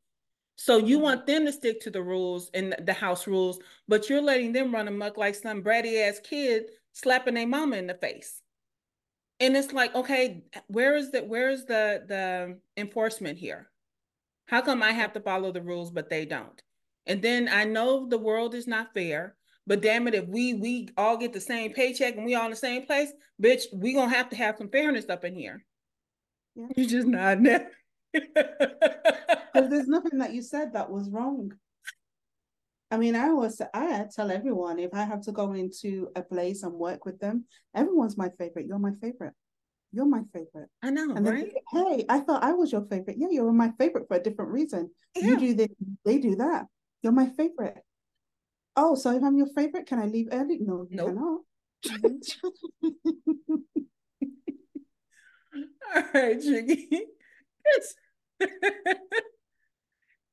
So you mm-hmm. want them to stick to the rules and the house rules, but you're letting them run amok like some bratty ass kid slapping their mama in the face. And it's like, okay, where is the where is the the enforcement here? How come I have to follow the rules, but they don't? And then I know the world is not fair, but damn it, if we we all get the same paycheck and we all in the same place, bitch, we gonna have to have some fairness up in here. Yeah. You just not now. Because there's nothing that you said that was wrong. I mean, I always I tell everyone if I have to go into a place and work with them, everyone's my favorite. You're my favorite you're my favorite. I know, and right? Then, hey, I thought I was your favorite. Yeah, you were my favorite for a different reason. Yeah. You do this, they do that. You're my favorite. Oh, so if I'm your favorite, can I leave early? No, you nope. cannot. All right, Jiggy.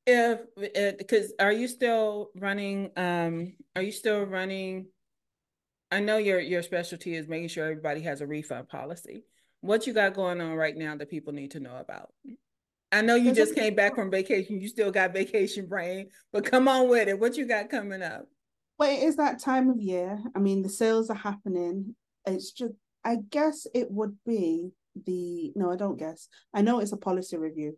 if because are you still running um are you still running I know your your specialty is making sure everybody has a refund policy what you got going on right now that people need to know about? I know you just came back from vacation. You still got vacation brain, but come on with it. What you got coming up? Well, it is that time of year. I mean, the sales are happening. It's just, I guess it would be the, no, I don't guess. I know it's a policy review.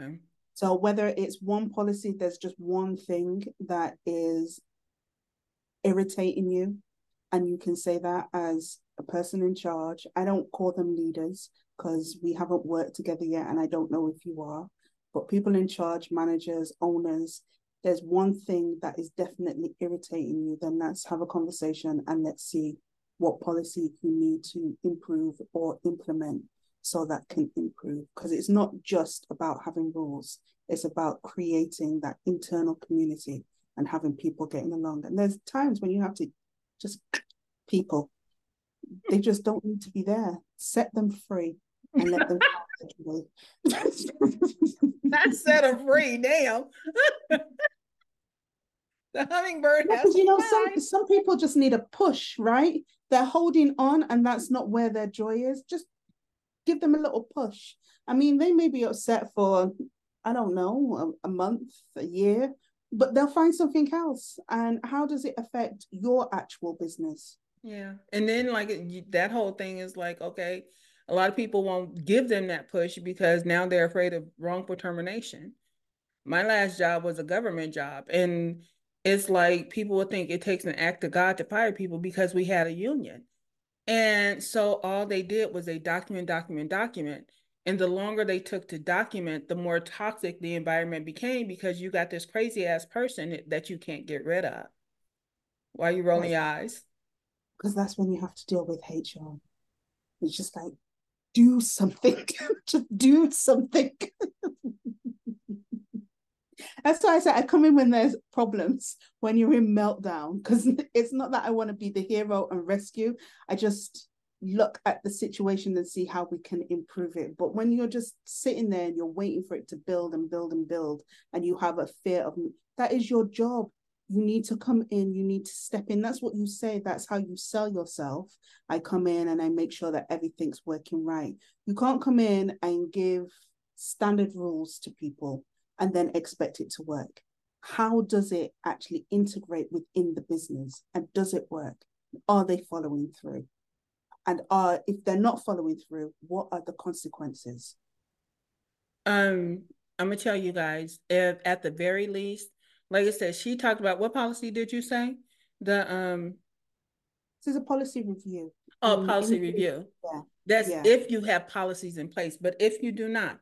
Okay. So whether it's one policy, there's just one thing that is irritating you, and you can say that as person in charge. I don't call them leaders because we haven't worked together yet and I don't know if you are. But people in charge, managers, owners, there's one thing that is definitely irritating you, then let's have a conversation and let's see what policy you need to improve or implement so that can improve. Because it's not just about having rules, it's about creating that internal community and having people getting along. And there's times when you have to just people they just don't need to be there. Set them free and let them Not set them free, damn. the hummingbird has you know some some people just need a push, right? They're holding on and that's not where their joy is. Just give them a little push. I mean, they may be upset for I don't know, a, a month, a year, but they'll find something else. And how does it affect your actual business? Yeah. And then like that whole thing is like, okay, a lot of people won't give them that push because now they're afraid of wrongful termination. My last job was a government job and it's like people would think it takes an act of God to fire people because we had a union. And so all they did was they document, document, document. And the longer they took to document, the more toxic the environment became because you got this crazy ass person that you can't get rid of. Why are you rolling your eyes? Because that's when you have to deal with HR. It's just like, do something. just do something. That's why I said I come in when there's problems, when you're in meltdown, because it's not that I want to be the hero and rescue. I just look at the situation and see how we can improve it. But when you're just sitting there and you're waiting for it to build and build and build, and you have a fear of that is your job. You need to come in, you need to step in. That's what you say. That's how you sell yourself. I come in and I make sure that everything's working right. You can't come in and give standard rules to people and then expect it to work. How does it actually integrate within the business and does it work? Are they following through? And are if they're not following through, what are the consequences? Um, I'm gonna tell you guys, if at the very least, like I said, she talked about what policy did you say? The um this is a policy review. Oh, um, policy review. Yeah. That's yeah. if you have policies in place. But if you do not,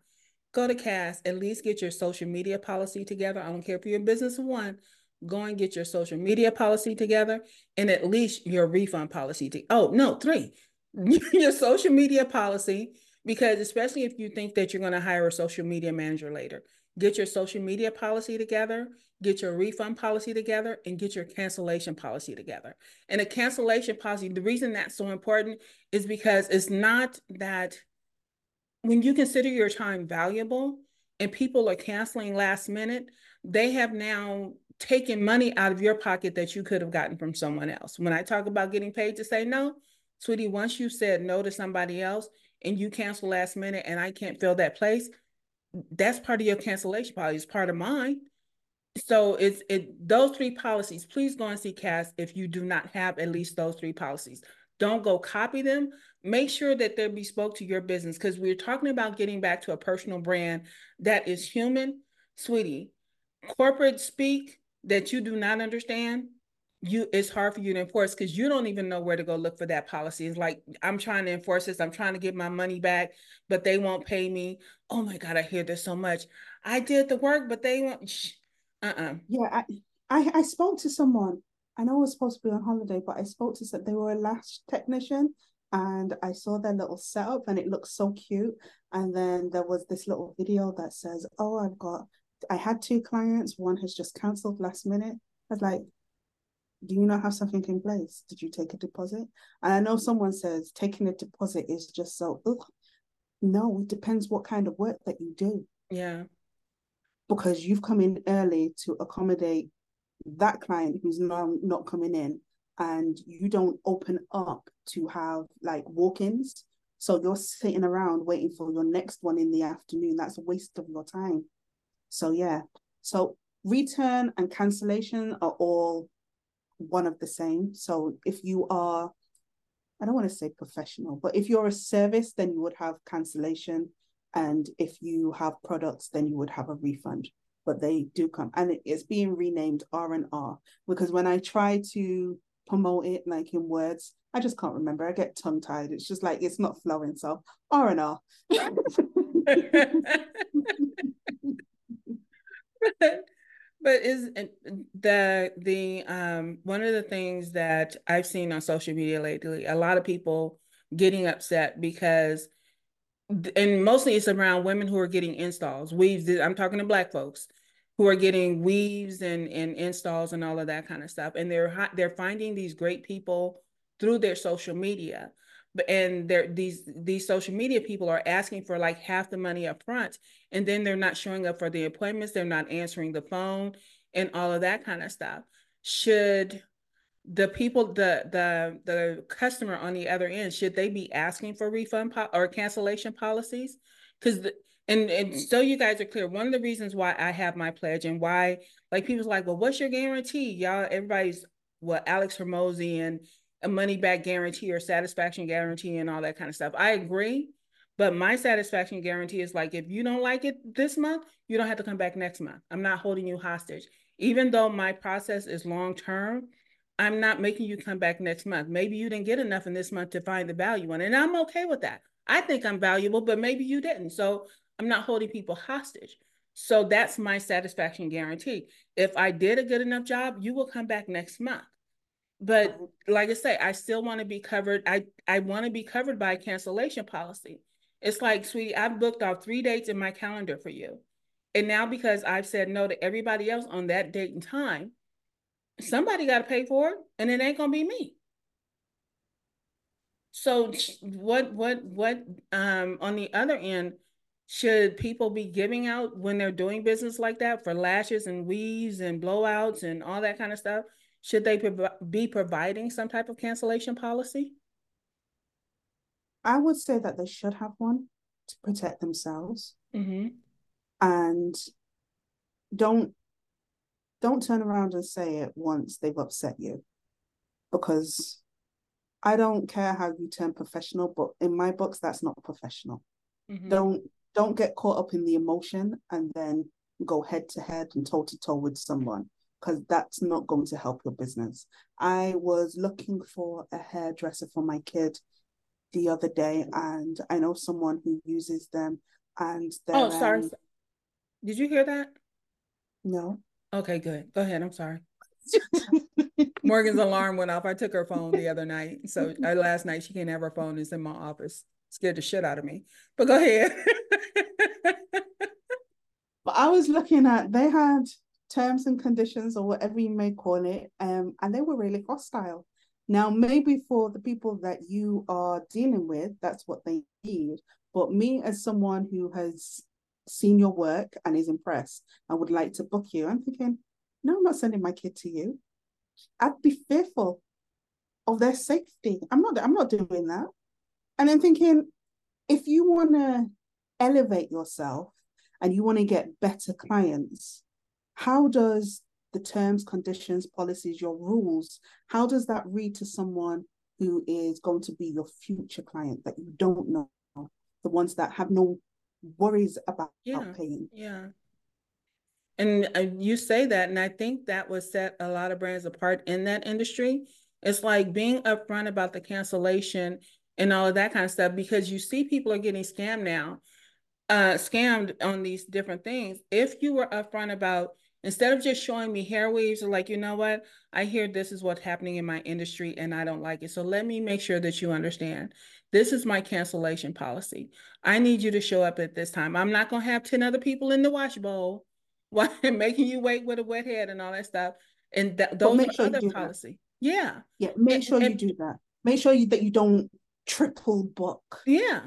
go to Cas, at least get your social media policy together. I don't care if you're a business one, go and get your social media policy together and at least your refund policy. To, oh, no, three, your social media policy, because especially if you think that you're going to hire a social media manager later, get your social media policy together, get your refund policy together, and get your cancellation policy together. And a cancellation policy, the reason that's so important is because it's not that when you consider your time valuable and people are canceling last minute, they have now taken money out of your pocket that you could have gotten from someone else. When I talk about getting paid to say no, sweetie, once you said no to somebody else and you cancel last minute and I can't fill that place, that's part of your cancellation policy. It's part of mine. So it's it those three policies. Please go and see Cas if you do not have at least those three policies. Don't go copy them. Make sure that they're bespoke to your business because we're talking about getting back to a personal brand that is human, sweetie. Corporate speak that you do not understand, you it's hard for you to enforce because you don't even know where to go look for that policy. It's like I'm trying to enforce this, I'm trying to get my money back, but they won't pay me. Oh my God, I hear this so much. I did the work, but they won't. Uh-uh. Yeah, I, I I spoke to someone I know I was supposed to be on holiday, but I spoke to they were a lash technician and I saw their little setup and it looks so cute. And then there was this little video that says, Oh, I've got I had two clients, one has just cancelled last minute. I was like, Do you not have something in place? Did you take a deposit? And I know someone says taking a deposit is just so ugh. No, it depends what kind of work that you do. Yeah. Because you've come in early to accommodate that client who's now not coming in and you don't open up to have like walk-ins. So you're sitting around waiting for your next one in the afternoon. That's a waste of your time. So yeah. So return and cancellation are all one of the same. So if you are i don't want to say professional but if you're a service then you would have cancellation. And if you have products then you would have a refund. But they do come and it's being renamed r and r because when i try to promote it like in words i just can't remember. I get tongue tied. It's just like it's not flowing. So r and r but is the the um one of the things that i've seen on social media lately a lot of people getting upset because and mostly it's around women who are getting installs weaves i'm talking to black folks who are getting weaves and, and installs and all of that kind of stuff. And they're they're finding these great people through their social media and these these social media people are asking for like half the money up front and then they're not showing up for the appointments they're not answering the phone and all of that kind of stuff. Should the people the the the customer on the other end should they be asking for refund po- or cancellation policies? Because and and mm. so you guys are clear one of the reasons why i have my pledge and why like people's like well what's your guarantee? Y'all everybody's what alex hormozi and a money back guarantee or satisfaction guarantee and all that kind of stuff i agree but my satisfaction guarantee is like if you don't like it this month you don't have to come back next month i'm not holding you hostage Even though my process is long term, I'm not making you come back next month. Maybe you didn't get enough in this month to find the value in, and I'm okay with that. I think I'm valuable, but maybe you didn't. So I'm not holding people hostage. So that's my satisfaction guarantee. If I did a good enough job, you will come back next month. But like I say, I still want to be covered. I, I want to be covered by a cancellation policy. It's like, sweetie, I've booked off three dates in my calendar for you. And now because I've said no to everybody else on that date and time, somebody got to pay for it, and it ain't gonna be me. So what what what um on the other end, should people be giving out when they're doing business like that for lashes and weaves and blowouts and all that kind of stuff? Should they be providing some type of cancellation policy? I would say that they should have one to protect themselves. Mm-hmm. And don't don't turn around and say it once they've upset you. Because I don't care how you turn professional, but in my books, that's not professional. Mm-hmm. Don't don't get caught up in the emotion and then go head to head and toe to toe with someone because that's not going to help your business. I was looking for a hairdresser for my kid the other day, and I know someone who uses them. And oh, sorry, um, did you hear that? No. Okay, good. Go ahead. I'm sorry. Morgan's alarm went off. I took her phone the other night. So uh, last night she can't have her phone. It's in my office. Scared the shit out of me. But go ahead. but I was looking at they had terms and conditions or whatever you may call it, um, and they were really hostile. Now, maybe for the people that you are dealing with, that's what they need. But me, as someone who has seen your work and is impressed and would like to book you, I'm thinking, no, I'm not sending my kid to you. I'd be fearful of their safety. I'm not. I'm not doing that. And I'm thinking, if you want to elevate yourself and you want to get better clients, how does the terms, conditions, policies, your rules, how does that read to someone who is going to be your future client that you don't know, the ones that have no worries about, yeah, paying? Yeah. And uh, you say that, and I think that would set a lot of brands apart in that industry. It's like being upfront about the cancellation and all of that kind of stuff because you see people are getting scammed now, uh, scammed on these different things. If you were upfront about Instead of just showing me hair weaves, like, you know what? I hear this is what's happening in my industry and I don't like it. So let me make sure that you understand. This is my cancellation policy. I need you to show up at this time. I'm not going to have 10 other people in the wash bowl while making you wait with a wet head and all that stuff. And th- those make are sure other policy. That. Yeah. Yeah. Make and, sure and, you do that. Make sure you, that you don't triple book. Yeah.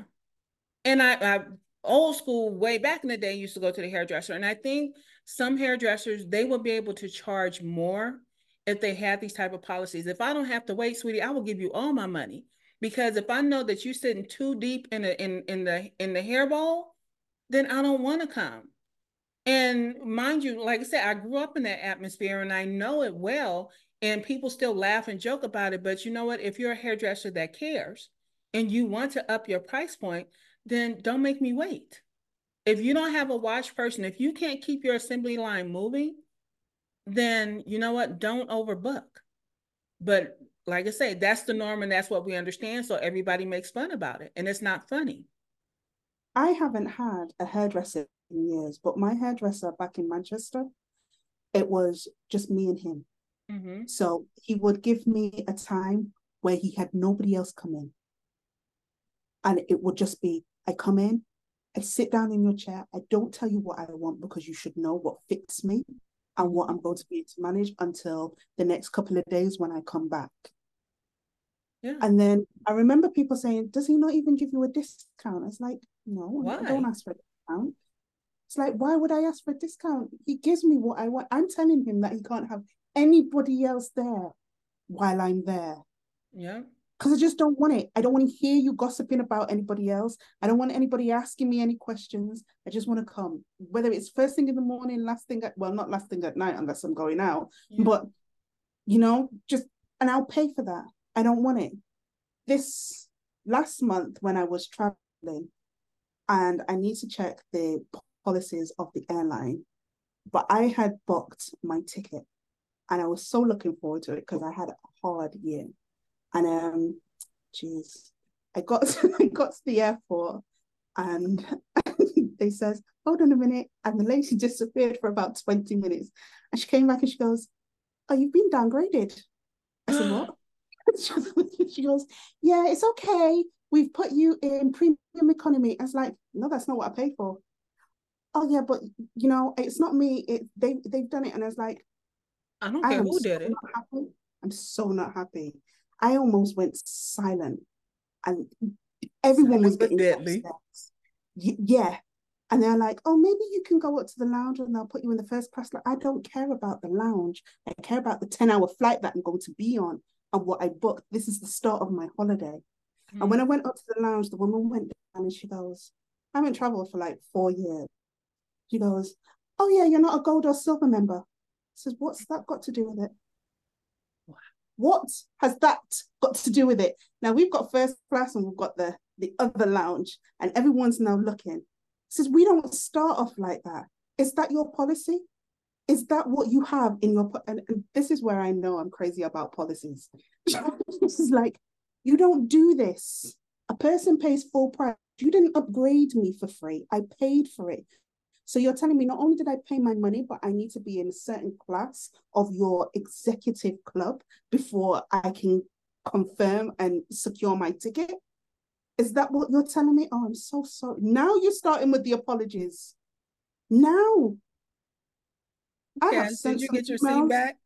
And I, I old school way back in the day used to go to the hairdresser. And I think some hairdressers, they will be able to charge more if they have these type of policies. If I don't have to wait, sweetie, I will give you all my money. Because if I know that you're sitting too deep in the in, in the in the hairball, then I don't want to come. And mind you, like I said, I grew up in that atmosphere and I know it well. And people still laugh and joke about it. But you know what? If you're a hairdresser that cares and you want to up your price point, then don't make me wait if you don't have a watch person, if you can't keep your assembly line moving, then you know what? Don't overbook. But like I say, that's the norm and that's what we understand. So everybody makes fun about it. And it's not funny. I haven't had a hairdresser in years, but my hairdresser back in Manchester, it was just me and him. Mm-hmm. So he would give me a time where he had nobody else come in. And it would just be I come in, I sit down in your chair. I don't tell you what I want because you should know what fits me and what I'm going to be able to manage until the next couple of days when I come back. Yeah. And then I remember people saying, Does he not even give you a discount? It's like, No, why? I don't ask for a discount. It's like, why would I ask for a discount? He gives me what I want. I'm telling him that he can't have anybody else there while I'm there. Yeah because I just don't want it. I don't want to hear you gossiping about anybody else. I don't want anybody asking me any questions. I just want to come, whether it's first thing in the morning, last thing at well, not last thing at night unless I'm going out, yeah. but you know, just and I'll pay for that. I don't want it. This last month when I was traveling, and I need to check the policies of the airline. but I had booked my ticket and I was so looking forward to it because I had a hard year. And um, geez, I got I got to the airport and they says, hold on a minute. And the lady disappeared for about 20 minutes. And she came back and she goes, Oh, you've been downgraded. I said, What? she goes, Yeah, it's okay. We've put you in premium economy. I was like, No, that's not what I paid for. Oh yeah, but you know, it's not me. It they they've done it. And I was like, I don't care who so did it. happy. I'm so not happy. I almost went silent, and everyone was getting deadly. Yeah, and they're like, "Oh, maybe you can go up to the lounge, and they'll put you in the first class." Like, I don't care about the lounge. I care about the ten hour flight that I'm going to be on and what I booked. This is the start of my holiday. Mm. And when I went up to the lounge, the woman went down and she goes, "I haven't traveled for like four years." She goes, "Oh yeah, you're not a gold or silver member." I says, "What's that got to do with it?" What has that got to do with it? Now we've got first class and we've got the the other lounge, and everyone's now looking. Says we don't start off like that. Is that your policy? Is that what you have in your and, and this is where I know I'm crazy about policies. this is like you don't do this. A person pays full price. You didn't upgrade me for free. I paid for it. So you're telling me not only did I pay my money, but I need to be in a certain class of your executive club before I can confirm and secure my ticket? Is that what you're telling me? Oh, I'm so sorry. Now you're starting with the apologies. Now. Yeah, did you get your emails. seat back?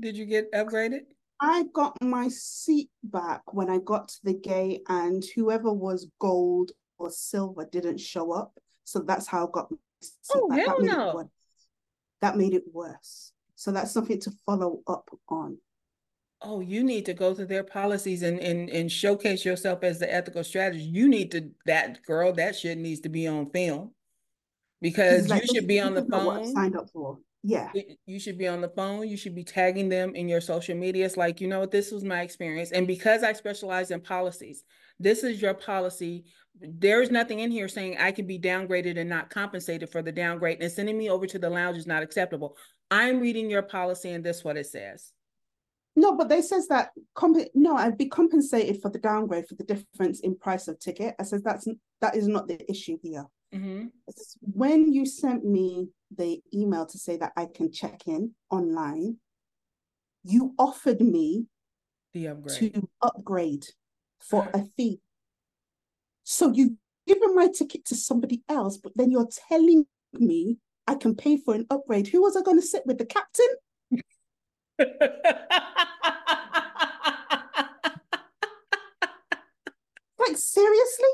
Did you get upgraded? I got my seat back when I got to the gate, and whoever was gold or silver didn't show up. So that's how I got Oh, that, hell that no. That made it worse. So that's something to follow up on. Oh, you need to go to their policies and, and and showcase yourself as the ethical strategist. You need to that girl, that shit needs to be on film because like, you should be on the phone. signed up for. Yeah. You should be on the phone. You should be tagging them in your social media. It's like, you know what, this was my experience. And because I specialize in policies, this is your policy there's nothing in here saying I can be downgraded and not compensated for the downgrade and sending me over to the lounge is not acceptable. I'm reading your policy and this is what it says. No, but they says that comp- no, I'd be compensated for the downgrade for the difference in price of ticket. I said that's that is not the issue here. Mm-hmm. When you sent me the email to say that I can check in online, you offered me the upgrade to upgrade for a fee. So you've given my ticket to somebody else, but then you're telling me I can pay for an upgrade. Who was I going to sit with? The captain? like seriously?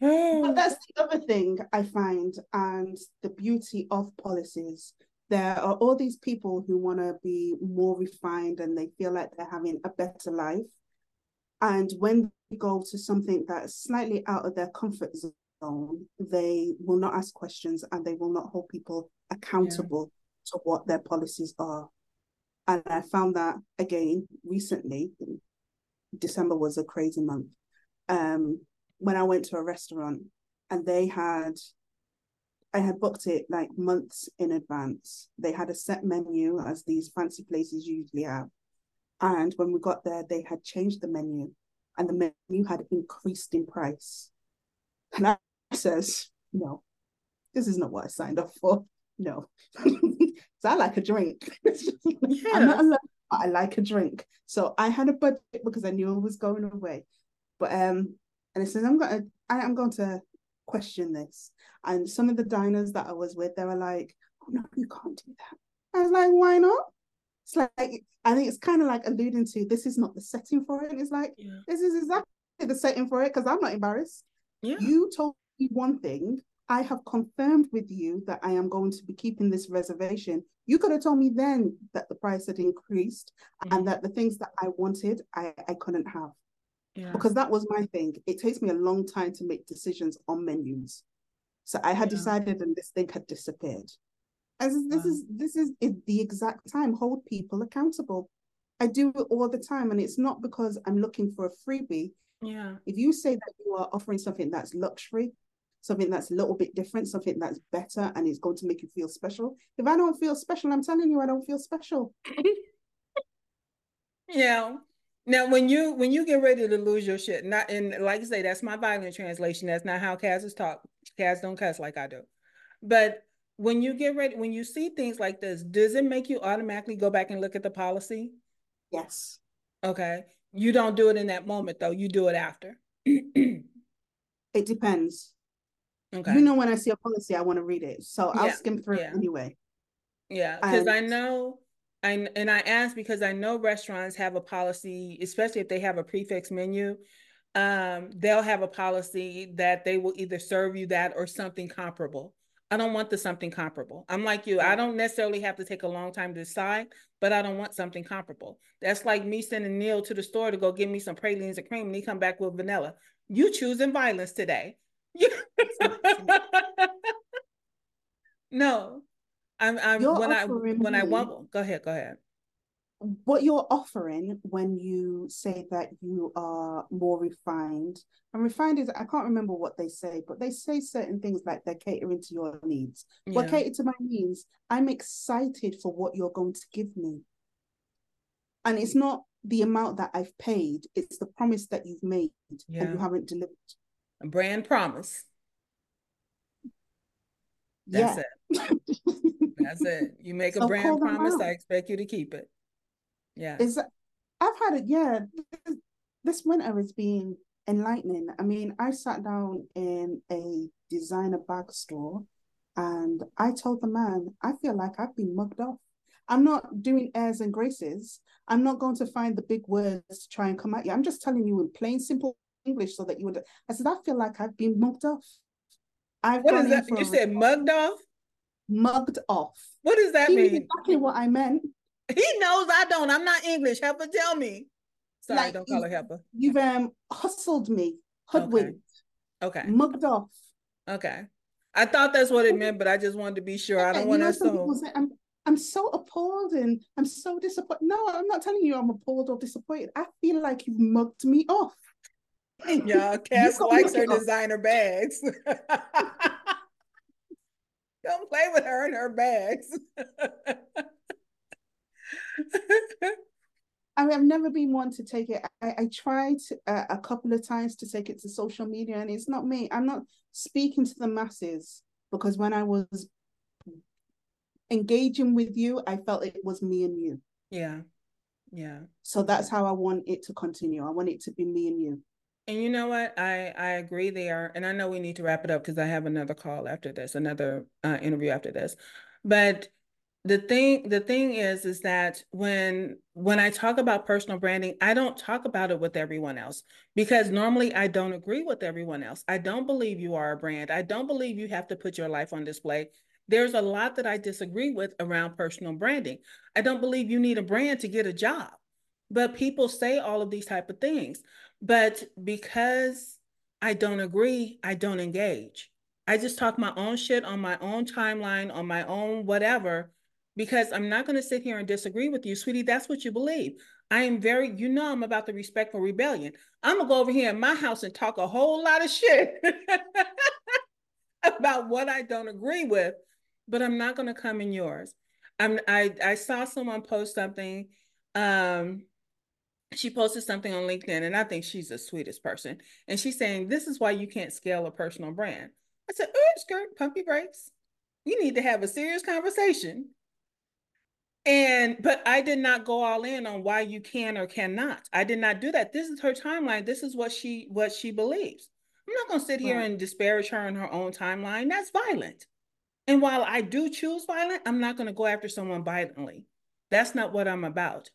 but that's the other thing I find, and the beauty of policies. There are all these people who want to be more refined and they feel like they're having a better life. And when they go to something that's slightly out of their comfort zone, they will not ask questions and they will not hold people accountable yeah. to what their policies are. And I found that again recently. December was a crazy month. Um, when I went to a restaurant and they had I had booked it like months in advance. They had a set menu as these fancy places usually have. And when we got there, they had changed the menu and the menu had increased in price. And I says, no, this is not what I signed up for. No. so I like a drink. yeah. I'm not alone, but I like a drink. So I had a budget because I knew I was going away. But um, and it says I'm gonna I, I'm going to question this. And some of the diners that I was with, they were like, oh no, you can't do that. I was like, why not? It's like I think it's kind of like alluding to this is not the setting for it. It's like yeah. this is exactly the setting for it because I'm not embarrassed. Yeah. You told me one thing. I have confirmed with you that I am going to be keeping this reservation. You could have told me then that the price had increased mm-hmm. and that the things that I wanted, I, I couldn't have. Yeah. Because that was my thing. It takes me a long time to make decisions on menus. So I had yeah. decided and this thing had disappeared. As this wow. is this is the exact time. Hold people accountable. I do it all the time, and it's not because I'm looking for a freebie. Yeah. If you say that you are offering something that's luxury, something that's a little bit different, something that's better, and it's going to make you feel special. If I don't feel special, I'm telling you, I don't feel special. yeah. Now, when you when you get ready to lose your shit, not and like I say, that's my violent translation. That's not how Cas is talk. Cas don't cuss like I do. But when you get ready, when you see things like this, does it make you automatically go back and look at the policy? Yes. Okay. You don't do it in that moment though. You do it after. it depends. Okay. You know, when I see a policy, I want to read it. So I'll yeah. skim through yeah. it anyway. Yeah. Because I know I, and I ask because I know restaurants have a policy, especially if they have a prix fixe menu, um, they'll have a policy that they will either serve you that or something comparable. I don't want the something comparable. I'm like you. I don't necessarily have to take a long time to decide, but I don't want something comparable. That's like me sending Neil to the store to go get me some pralines and cream, and he come back with vanilla. You choosing violence today. no, I'm. I'm you're when I when I want. Go ahead. Go ahead. What you're offering when you say that you are more refined and refined is I can't remember what they say, but they say certain things like they're catering to your needs. Yeah. What cater to my needs, I'm excited for what you're going to give me. And it's not the amount that I've paid, it's the promise that you've made yeah. and you haven't delivered. A brand promise. That's yeah. it. That's it. You make so a brand promise, I expect you to keep it. Yeah. Is I've had it, yeah. This winter has been enlightening. I mean, I sat down in a designer bag store and I told the man, I feel like I've been mugged off. I'm not doing airs and graces. I'm not going to find the big words to try and come at you. I'm just telling you in plain, simple English so that you would. I said, I feel like I've been mugged off. I've what is that? You said mugged off? Mugged off. What does that he mean? Exactly what I meant. He knows I don't. I'm not English. Help her tell me. Sorry, like, don't call her helper. You've um hustled me, hoodwinked, okay. okay, mugged off. Okay, I thought that's what it meant, but I just wanted to be sure. I don't want to assume. Say, I'm, I'm so appalled and I'm so disappointed. No, I'm not telling you I'm appalled or disappointed. I feel like you've mugged me off. Yeah, Cas likes her designer off. bags. Don't play with her and her bags. I have never been one to take it. I, I tried uh, a couple of times to take it to social media, and it's not me. I'm not speaking to the masses because when I was engaging with you, I felt it was me and you. Yeah. Yeah. So that's how I want it to continue. I want it to be me and you. And you know what? I I agree there, and I know we need to wrap it up because I have another call after this, another uh, interview after this. But the thing the thing is is that when when i talk about personal branding i don't talk about it with everyone else because normally i don't agree with everyone else. I don't believe you are a brand. I don't believe you have to put your life on display. There's a lot that i disagree with around personal branding. I don't believe you need a brand to get a job but people say all of these type of things. But because i don't agree i don't engage. I just talk my own shit on my own timeline on my own whatever because I'm not going to sit here and disagree with you, sweetie. That's what you believe. I am very, you know, I'm about the respectful rebellion. I'm gonna go over here in my house and talk a whole lot of shit about what I don't agree with, but I'm not gonna come in yours. I'm I I saw someone post something. Um, she posted something on LinkedIn, and I think she's the sweetest person. And she's saying, This is why you can't scale a personal brand. I said, Oh, skirt, pump your brakes. You need to have a serious conversation and but I did not go all in on why you can or cannot. I did not do that. This is her timeline. This is what she what she believes. I'm not going to sit here right. and disparage her in her own timeline. That's violent. And while I do choose violent, I'm not going to go after someone violently. That's not what I'm about.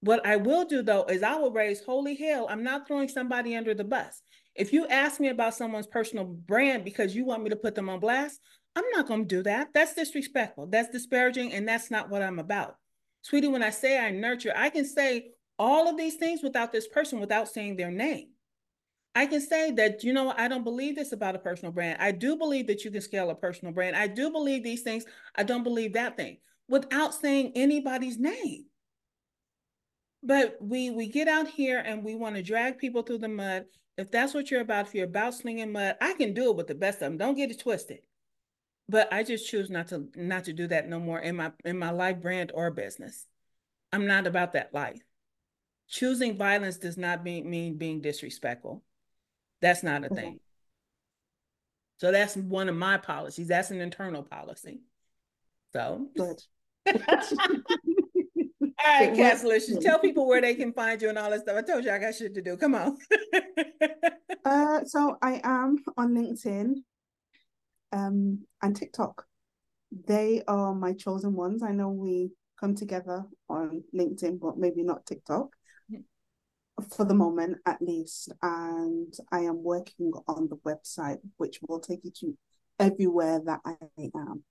What I will do though is I will raise holy hell. I'm not throwing somebody under the bus. If you ask me about someone's personal brand because you want me to put them on blast, I'm not going to do that. That's disrespectful. That's disparaging. And that's not what I'm about. Sweetie, when I say I nurture, I can say all of these things without this person without saying their name. I can say that, you know, I don't believe this about a personal brand. I do believe that you can scale a personal brand. I do believe these things. I don't believe that thing without saying anybody's name. But we we get out here and we want to drag people through the mud If that's what you're about, if you're about slinging mud, I can do it with the best of them. Don't get it twisted. But I just choose not to not to do that no more in my in my life brand or business. I'm not about that life. Choosing violence does not mean, mean being disrespectful. That's not a thing. So that's one of my policies. That's an internal policy. So Good. All right, Cassalicious, tell people where they can find you and all that stuff. I told you I got shit to do. Come on. uh, so I am on LinkedIn um, and TikTok. They are my chosen ones. I know we come together on LinkedIn, but maybe not TikTok mm-hmm. for the moment at least. And I am working on the website, which will take you to everywhere that I am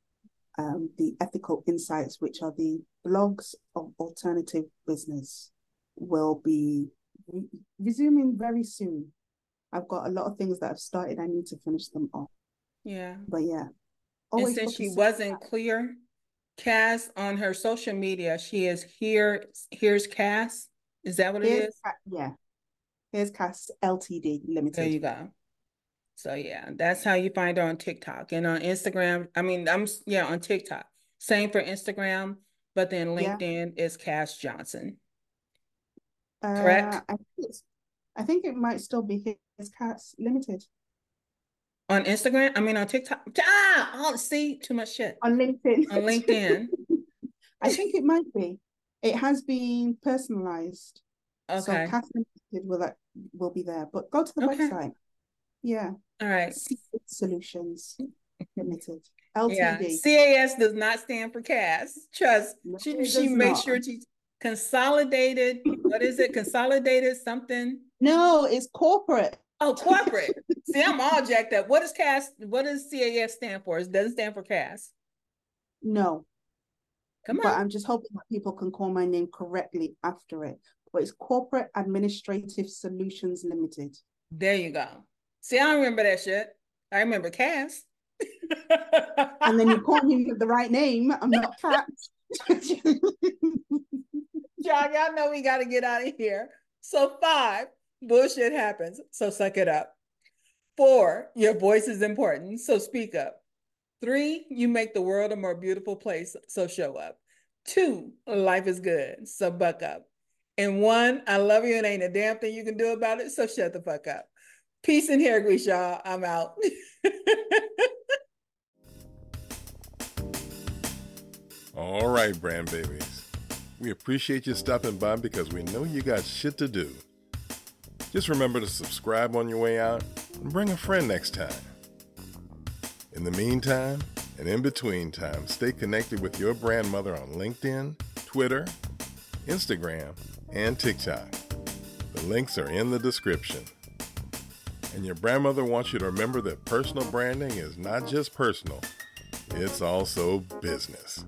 um, the ethical insights, which are the blogs of alternative business, will be re- resuming very soon. I've got a lot of things that I've started. I need to finish them off. Yeah. But yeah. and since she wasn't that. clear, Cas on her social media, she is here. Here's Cas. Is that what here's, it is? Yeah. Here's Cas Ltd Limited. There you go. So yeah, that's how you find her on TikTok and on Instagram. I mean, I'm yeah on TikTok. Same for Instagram, but then LinkedIn yeah. is Cas Johnson. Correct. Uh, I, think I think it might still be his Cas Limited. On Instagram, I mean on TikTok. Ah, oh, see, too much shit. On LinkedIn. On LinkedIn. I think it might be. It has been personalized. Okay. So Catherine will that will be there. But go to the okay. website. Yeah. All right. Solutions Limited. LTD. Yeah. CAS does not stand for CAS. Trust. No, she she makes sure she consolidated. what is it? Consolidated something? No, it's corporate. Oh, corporate. See, I'm all jacked up. What does CAS? What does CAS stand for? It doesn't stand for CAS. No. Come on. But I'm just hoping that people can call my name correctly after it. But it's Corporate Administrative Solutions Limited. There you go. See, I remember that shit. I remember CAS. and then you called me with the right name. I'm not Cat. John, y'all know we got to get out of here. So, five, bullshit happens. So, suck it up. Four, your voice is important. So, speak up. Three, you make the world a more beautiful place. So, show up. Two, life is good. So, buck up. And one, I love you and ain't a damn thing you can do about it. So, shut the fuck up. Peace and hair grease, y'all. I'm out. All right, brand babies. We appreciate you stopping by because we know you got shit to do. Just remember to subscribe on your way out and bring a friend next time. In the meantime, and in between time, stay connected with your Brandmother on LinkedIn, Twitter, Instagram, and TikTok. The links are in the description. And your Brandmother wants you to remember that personal branding is not just personal, it's also business.